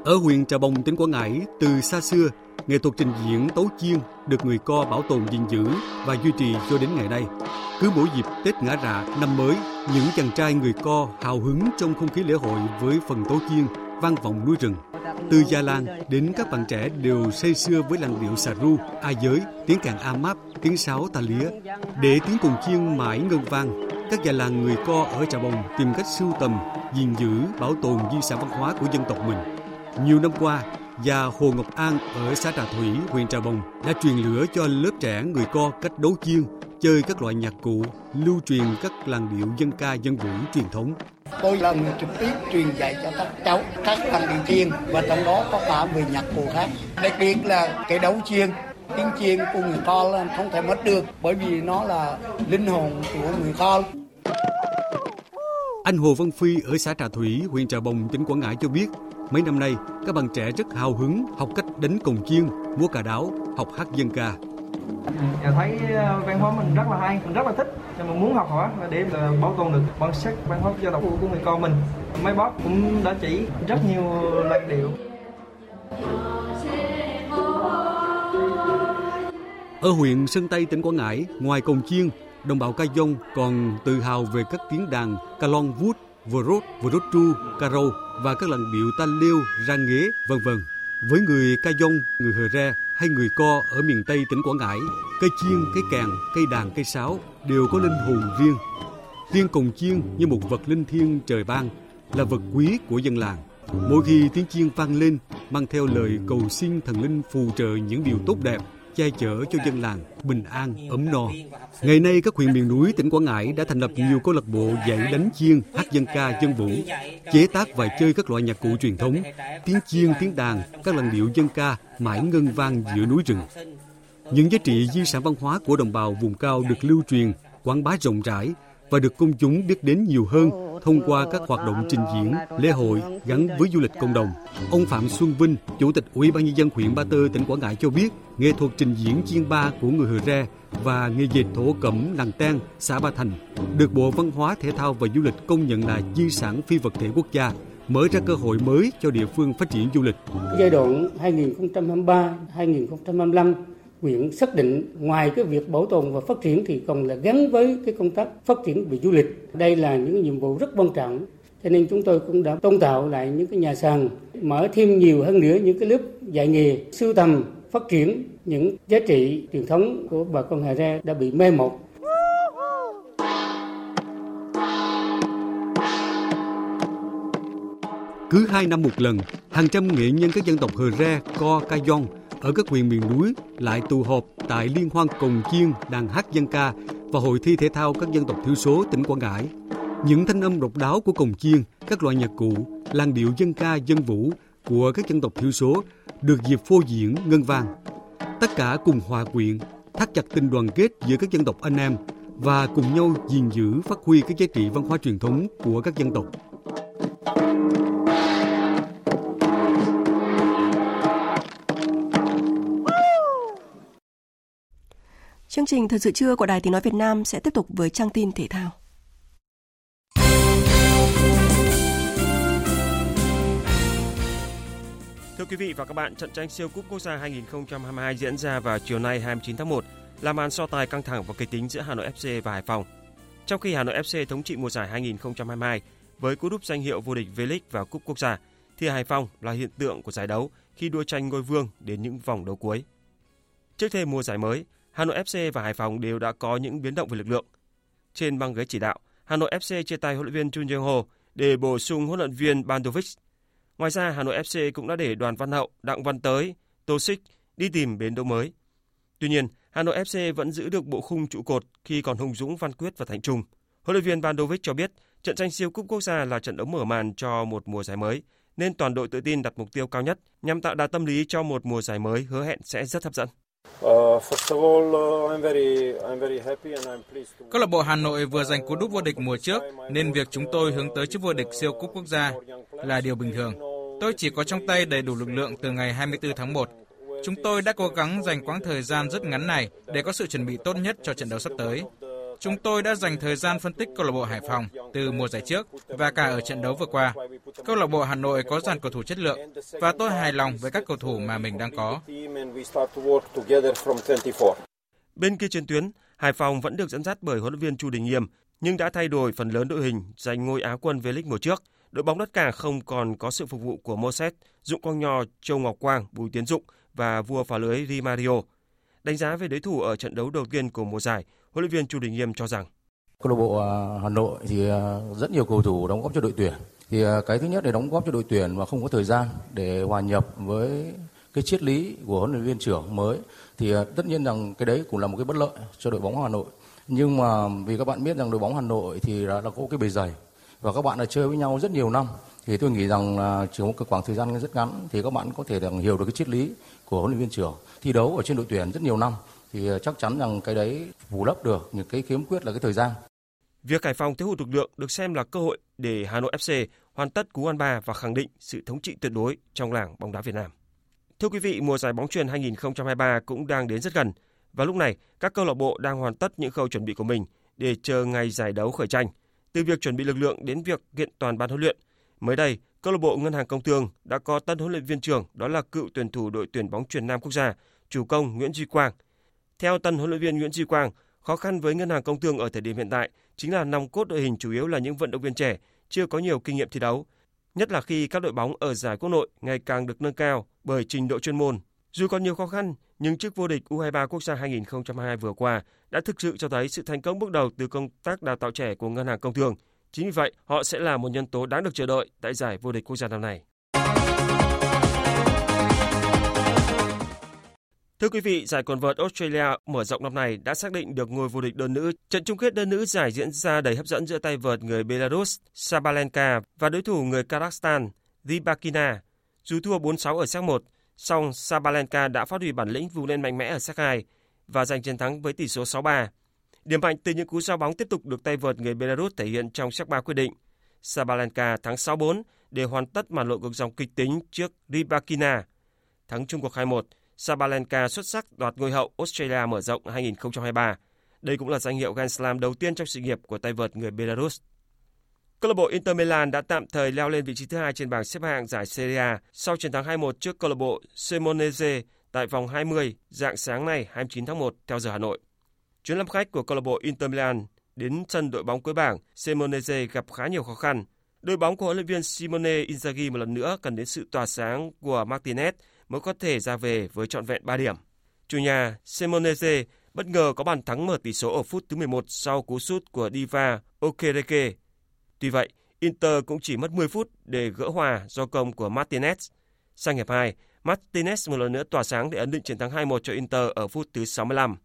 Ở huyện Trà Bồng, tỉnh Quảng Ngãi, từ xa xưa, nghệ thuật trình diễn tấu chiên được người Co bảo tồn gìn giữ và duy trì cho đến ngày nay. Cứ mỗi dịp Tết ngã rạ, năm mới, những chàng trai người Co hào hứng trong không khí lễ hội với phần tấu chiên vang vọng núi rừng. Từ gia làng đến các bạn trẻ đều say sưa với làn điệu xà ru, a giới, tiếng càng a máp, tiếng sáo ta lía. Để tiếng cùng chiên mãi ngân vang, các già làng người Co ở Trà Bồng tìm cách sưu tầm, gìn giữ, bảo tồn di sản văn hóa của dân tộc mình. Nhiều năm qua, và Hồ Ngọc An ở xã Trà Thủy, huyện Trà Bồng đã truyền lửa cho lớp trẻ người Co cách đấu chiên, chơi các loại nhạc cụ, lưu truyền các làn điệu dân ca dân vũ truyền thống. Tôi là người trực tiếp truyền dạy cho các cháu các làn điệu chiên và trong đó có cả về nhạc cụ khác. Đặc biệt là cái đấu chiên tiếng chiên của người Co là không thể mất được bởi vì nó là linh hồn của người Co. Anh Hồ Văn Phi ở xã Trà Thủy, huyện Trà Bồng, tỉnh Quảng Ngãi cho biết, mấy năm nay các bạn trẻ rất hào hứng học cách đánh cồng chiên, múa cà đáo, học hát dân ca. Dạ thấy ờ, văn hóa mình rất là hay, mình rất là thích, nhưng mà muốn học hỏi để bảo tồn được bản sắc văn hóa dân tộc của người con mình. Mấy bác cũng đã chỉ rất nhiều làn điệu. Ở huyện Sơn Tây, tỉnh Quảng Ngãi, ngoài cồng chiên, đồng bào Ca Dông còn tự hào về các tiếng đàn ca long vút, vờ rốt, vờ rốt tru, ca râu và các làn điệu ta liêu, ra nghế, vân vân. Với người Ca Dông, người Hờ Re hay người Co ở miền Tây tỉnh Quảng Ngãi, cây chiên, cây kèn, cây đàn, cây sáo đều có linh hồn riêng. Riêng cồng chiên như một vật linh thiêng trời ban, là vật quý của dân làng. Mỗi khi tiếng chiên vang lên, mang theo lời cầu xin thần linh phù trợ những điều tốt đẹp, che chở cho dân làng bình an, ấm no. Ngày nay, các huyện miền núi tỉnh Quảng Ngãi đã thành lập nhiều câu lạc bộ dạy đánh chiêng hát dân ca, dân vũ, chế tác và chơi các loại nhạc cụ truyền thống, tiếng chiêng tiếng đàn, các làn điệu dân ca mãi ngân vang giữa núi rừng. Những giá trị di sản văn hóa của đồng bào vùng cao được lưu truyền, quảng bá rộng rãi và được công chúng biết đến nhiều hơn thông qua các hoạt động trình diễn, lễ hội gắn với du lịch cộng đồng. Ông Phạm Xuân Vinh, Chủ tịch Ủy ban nhân dân huyện Ba Tơ, tỉnh Quảng Ngãi cho biết, nghệ thuật trình diễn chiên ba của người Hờ Re và nghề dệt thổ cẩm làng Ten, xã Ba Thành được Bộ Văn hóa, Thể thao và Du lịch công nhận là di sản phi vật thể quốc gia mở ra cơ hội mới cho địa phương phát triển du lịch. Giai đoạn 2023-2025 huyện xác định ngoài cái việc bảo tồn và phát triển thì còn là gắn với cái công tác phát triển về du lịch. Đây là những nhiệm vụ rất quan trọng. Cho nên chúng tôi cũng đã tôn tạo lại những cái nhà sàn, mở thêm nhiều hơn nữa những cái lớp dạy nghề, sưu tầm, phát triển những giá trị truyền thống của bà con Hà Ra đã bị mê một Cứ hai năm một lần, hàng trăm nghệ nhân các dân tộc Hờ Re, Co, Ca Dông ở các huyện miền núi lại tụ họp tại Liên hoan Cồng Chiên, đàn hát dân ca và Hội thi thể thao các dân tộc thiểu số tỉnh Quảng Ngãi. Những thanh âm độc đáo của cồng chiên, các loại nhạc cụ, làn điệu dân ca, dân vũ của các dân tộc thiểu số được dịp phô diễn ngân vang. Tất cả cùng hòa quyện, thắt chặt tình đoàn kết giữa các dân tộc anh em và cùng nhau gìn giữ phát huy các giá trị văn hóa truyền thống của các dân tộc. Chương trình Thời sự trưa của Đài Tiếng Nói Việt Nam sẽ tiếp tục với trang tin thể thao. Thưa quý vị và các bạn, trận tranh siêu cúp quốc gia 2022 diễn ra vào chiều nay 29 tháng 1 là màn so tài căng thẳng và kịch tính giữa Hà Nội FC và Hải Phòng. Trong khi Hà Nội FC thống trị mùa giải 2022 với cú đúp danh hiệu vô địch V-League và cúp quốc gia, thì Hải Phòng là hiện tượng của giải đấu khi đua tranh ngôi vương đến những vòng đấu cuối. Trước thêm mùa giải mới, Hà Nội FC và Hải Phòng đều đã có những biến động về lực lượng. Trên băng ghế chỉ đạo, Hà Nội FC chia tay huấn luyện viên Chun Jong Ho để bổ sung huấn luyện viên Bandovic. Ngoài ra, Hà Nội FC cũng đã để Đoàn Văn Hậu, Đặng Văn Tới, Tô Xích đi tìm bến đấu mới. Tuy nhiên, Hà Nội FC vẫn giữ được bộ khung trụ cột khi còn Hùng Dũng, Văn Quyết và Thành Trung. Huấn luyện viên Bandovic cho biết trận tranh siêu cúp quốc gia là trận đấu mở màn cho một mùa giải mới, nên toàn đội tự tin đặt mục tiêu cao nhất nhằm tạo đà tâm lý cho một mùa giải mới hứa hẹn sẽ rất hấp dẫn. Câu lạc bộ Hà Nội vừa giành cú đúp vô địch mùa trước, nên việc chúng tôi hướng tới chức vô địch siêu cúp quốc gia là điều bình thường. Tôi chỉ có trong tay đầy đủ lực lượng từ ngày 24 tháng 1. Chúng tôi đã cố gắng dành quãng thời gian rất ngắn này để có sự chuẩn bị tốt nhất cho trận đấu sắp tới. Chúng tôi đã dành thời gian phân tích câu lạc bộ Hải Phòng từ mùa giải trước và cả ở trận đấu vừa qua. Câu lạc bộ Hà Nội có dàn cầu thủ chất lượng và tôi hài lòng với các cầu thủ mà mình đang có. Bên kia chiến tuyến, Hải Phòng vẫn được dẫn dắt bởi huấn luyện viên Chu Đình Nghiêm nhưng đã thay đổi phần lớn đội hình giành ngôi Á quân V-League mùa trước. Đội bóng đất cảng không còn có sự phục vụ của Moses, Dụng Quang Nho, Châu Ngọc Quang, Bùi Tiến Dụng và vua phá lưới Di Mario. Đánh giá về đối thủ ở trận đấu đầu tiên của mùa giải, huấn luyện viên Chu Đình Nghiêm cho rằng câu lạc bộ à, Hà Nội thì à, rất nhiều cầu thủ đóng góp cho đội tuyển. Thì à, cái thứ nhất để đóng góp cho đội tuyển mà không có thời gian để hòa nhập với cái triết lý của huấn luyện viên trưởng mới thì tất nhiên rằng cái đấy cũng là một cái bất lợi cho đội bóng Hà Nội. Nhưng mà vì các bạn biết rằng đội bóng Hà Nội thì đã, đã có cái bề dày và các bạn đã chơi với nhau rất nhiều năm thì tôi nghĩ rằng là chỉ một cái khoảng thời gian rất ngắn thì các bạn có thể hiểu được cái triết lý của huấn luyện viên trưởng thi đấu ở trên đội tuyển rất nhiều năm thì ờ, chắc chắn rằng cái đấy bù lấp được những cái khiếm khuyết là cái thời gian. Việc Hải Phòng thiếu hụt lực lượng được xem là cơ hội để Hà Nội FC hoàn tất cú ăn ba và khẳng định sự thống trị tuyệt đối trong làng bóng đá Việt Nam. Thưa quý vị, mùa giải bóng truyền 2023 cũng đang đến rất gần và lúc này các câu lạc bộ đang hoàn tất những khâu chuẩn bị của mình để chờ ngày giải đấu khởi tranh. Từ việc chuẩn bị lực lượng đến việc kiện toàn ban huấn luyện. Mới đây, câu lạc bộ Ngân hàng Công Thương đã có tân huấn luyện viên trưởng đó là cựu tuyển thủ đội tuyển bóng truyền Nam quốc gia, chủ công Nguyễn Duy Quang theo tân huấn luyện viên Nguyễn Duy Quang, khó khăn với ngân hàng công thương ở thời điểm hiện tại chính là nòng cốt đội hình chủ yếu là những vận động viên trẻ, chưa có nhiều kinh nghiệm thi đấu. Nhất là khi các đội bóng ở giải quốc nội ngày càng được nâng cao bởi trình độ chuyên môn. Dù còn nhiều khó khăn, nhưng chức vô địch U23 quốc gia 2022 vừa qua đã thực sự cho thấy sự thành công bước đầu từ công tác đào tạo trẻ của ngân hàng công thương. Chính vì vậy, họ sẽ là một nhân tố đáng được chờ đợi tại giải vô địch quốc gia năm nay. Thưa quý vị, giải quần vợt Australia mở rộng năm nay đã xác định được ngôi vô địch đơn nữ. Trận chung kết đơn nữ giải diễn ra đầy hấp dẫn giữa tay vợt người Belarus Sabalenka và đối thủ người Kazakhstan Rybakina. Dù thua 4-6 ở set 1, song Sabalenka đã phát huy bản lĩnh vù lên mạnh mẽ ở set 2 và giành chiến thắng với tỷ số 6-3. Điểm mạnh từ những cú giao bóng tiếp tục được tay vợt người Belarus thể hiện trong set 3 quyết định. Sabalenka thắng 6-4 để hoàn tất màn lộ ngược dòng kịch tính trước Rybakina. Thắng chung cuộc 2-1, Sabalenka xuất sắc đoạt ngôi hậu, Australia mở rộng 2023. Đây cũng là danh hiệu Grand Slam đầu tiên trong sự nghiệp của tay vợt người Belarus. Câu lạc bộ Inter Milan đã tạm thời leo lên vị trí thứ hai trên bảng xếp hạng giải Serie A sau chiến thắng 2-1 trước câu lạc bộ Cremonese tại vòng 20 dạng sáng nay 29 tháng 1 theo giờ Hà Nội. Chuyến làm khách của câu lạc bộ Inter Milan đến sân đội bóng cuối bảng, Cremonese gặp khá nhiều khó khăn. Đội bóng của huấn luyện viên Simone Inzaghi một lần nữa cần đến sự tỏa sáng của Martinez mới có thể ra về với trọn vẹn 3 điểm. Chủ nhà Semonese bất ngờ có bàn thắng mở tỷ số ở phút thứ 11 sau cú sút của Diva Okereke. Tuy vậy, Inter cũng chỉ mất 10 phút để gỡ hòa do công của Martinez. Sang hiệp 2, Martinez một lần nữa tỏa sáng để ấn định chiến thắng 2-1 cho Inter ở phút thứ 65.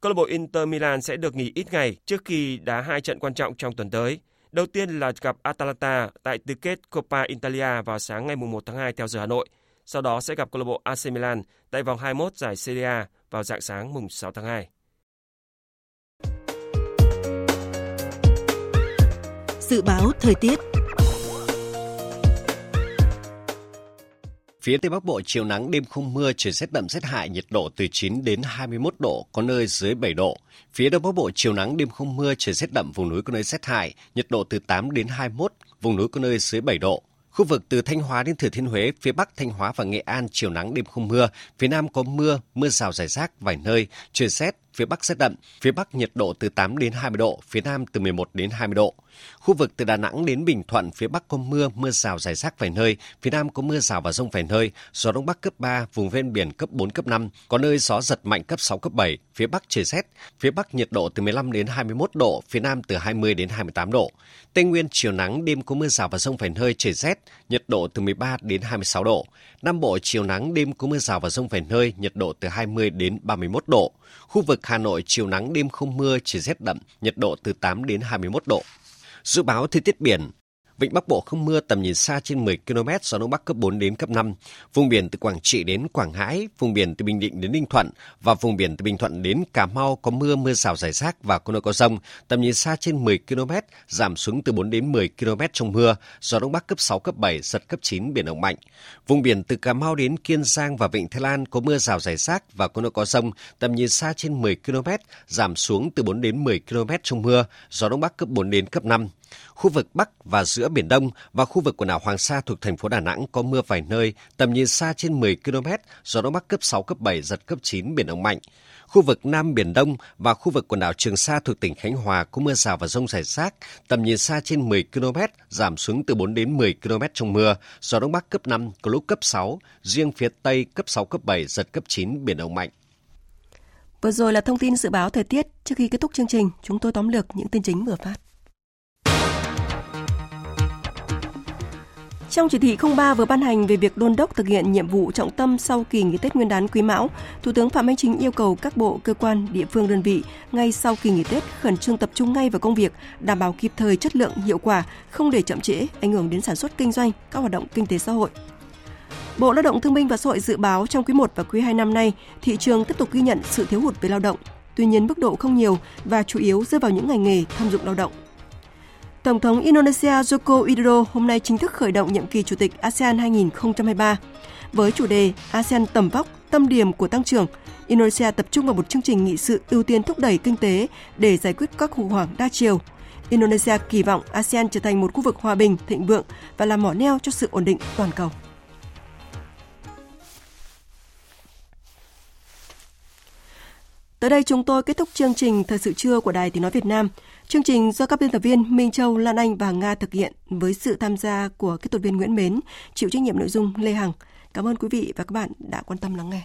Câu lạc bộ Inter Milan sẽ được nghỉ ít ngày trước khi đá hai trận quan trọng trong tuần tới. Đầu tiên là gặp Atalanta tại tứ kết Coppa Italia vào sáng ngày 1 tháng 2 theo giờ Hà Nội sau đó sẽ gặp câu lạc bộ AC Milan tại vòng 21 giải Serie A vào dạng sáng mùng 6 tháng 2. Dự báo thời tiết Phía Tây Bắc Bộ chiều nắng đêm không mưa, trời rét đậm rét hại, nhiệt độ từ 9 đến 21 độ, có nơi dưới 7 độ. Phía Đông Bắc Bộ chiều nắng đêm không mưa, trời rét đậm, vùng núi có nơi rét hại, nhiệt độ từ 8 đến 21, vùng núi có nơi dưới 7 độ. Khu vực từ Thanh Hóa đến Thừa Thiên Huế, phía Bắc Thanh Hóa và Nghệ An chiều nắng đêm không mưa, phía Nam có mưa, mưa rào rải rác vài nơi, trời rét, phía Bắc rét đậm, phía Bắc nhiệt độ từ 8 đến 20 độ, phía Nam từ 11 đến 20 độ. Khu vực từ Đà Nẵng đến Bình Thuận, phía Bắc có mưa, mưa rào rải rác vài nơi, phía Nam có mưa rào và rông vài nơi, gió Đông Bắc cấp 3, vùng ven biển cấp 4, cấp 5, có nơi gió giật mạnh cấp 6, cấp 7, phía Bắc trời rét, phía Bắc nhiệt độ từ 15 đến 21 độ, phía Nam từ 20 đến 28 độ. Tây Nguyên chiều nắng, đêm có mưa rào và rông vài nơi, trời rét, nhiệt độ từ 13 đến 26 độ. Nam Bộ chiều nắng, đêm có mưa rào và rông vài nơi, nhiệt độ từ 20 đến 31 độ. Khu vực Hà Nội chiều nắng, đêm không mưa, chỉ rét đậm, nhiệt độ từ 8 đến 21 độ. Dự báo thời tiết biển, Vịnh Bắc Bộ không mưa tầm nhìn xa trên 10 km, gió Đông Bắc cấp 4 đến cấp 5. Vùng biển từ Quảng Trị đến Quảng Ngãi, vùng biển từ Bình Định đến Ninh Thuận và vùng biển từ Bình Thuận đến Cà Mau có mưa, mưa rào rải rác và có nơi có rông. Tầm nhìn xa trên 10 km, giảm xuống từ 4 đến 10 km trong mưa, gió Đông Bắc cấp 6, cấp 7, giật cấp 9, biển động mạnh. Vùng biển từ Cà Mau đến Kiên Giang và Vịnh Thái Lan có mưa rào rải rác và có nơi có rông. Tầm nhìn xa trên 10 km, giảm xuống từ 4 đến 10 km trong mưa, gió Đông Bắc cấp 4 đến cấp 5. Khu vực Bắc và giữa Biển Đông và khu vực quần đảo Hoàng Sa thuộc thành phố Đà Nẵng có mưa vài nơi, tầm nhìn xa trên 10 km, gió Đông Bắc cấp 6, cấp 7, giật cấp 9, biển động mạnh. Khu vực Nam Biển Đông và khu vực quần đảo Trường Sa thuộc tỉnh Khánh Hòa có mưa rào và rông rải rác, tầm nhìn xa trên 10 km, giảm xuống từ 4 đến 10 km trong mưa, gió Đông Bắc cấp 5, có lúc cấp 6, riêng phía Tây cấp 6, cấp 7, giật cấp 9, biển động mạnh. Vừa rồi là thông tin dự báo thời tiết. Trước khi kết thúc chương trình, chúng tôi tóm lược những tin chính vừa phát. Trong chỉ thị 03 vừa ban hành về việc đôn đốc thực hiện nhiệm vụ trọng tâm sau kỳ nghỉ Tết Nguyên đán Quý Mão, Thủ tướng Phạm Minh Chính yêu cầu các bộ, cơ quan, địa phương đơn vị ngay sau kỳ nghỉ Tết khẩn trương tập trung ngay vào công việc, đảm bảo kịp thời chất lượng, hiệu quả, không để chậm trễ, ảnh hưởng đến sản xuất kinh doanh, các hoạt động kinh tế xã hội. Bộ Lao động Thương binh và Xã hội dự báo trong quý 1 và quý 2 năm nay, thị trường tiếp tục ghi nhận sự thiếu hụt về lao động. Tuy nhiên mức độ không nhiều và chủ yếu rơi vào những ngành nghề thâm dụng lao động Tổng thống Indonesia Joko Widodo hôm nay chính thức khởi động nhiệm kỳ Chủ tịch ASEAN 2023. Với chủ đề ASEAN tầm vóc, tâm điểm của tăng trưởng, Indonesia tập trung vào một chương trình nghị sự ưu tiên thúc đẩy kinh tế để giải quyết các khủng hoảng đa chiều. Indonesia kỳ vọng ASEAN trở thành một khu vực hòa bình, thịnh vượng và là mỏ neo cho sự ổn định toàn cầu. Tới đây chúng tôi kết thúc chương trình Thời sự trưa của Đài Tiếng Nói Việt Nam. Chương trình do các biên tập viên Minh Châu, Lan Anh và Nga thực hiện với sự tham gia của kỹ thuật viên Nguyễn Mến, chịu trách nhiệm nội dung Lê Hằng. Cảm ơn quý vị và các bạn đã quan tâm lắng nghe.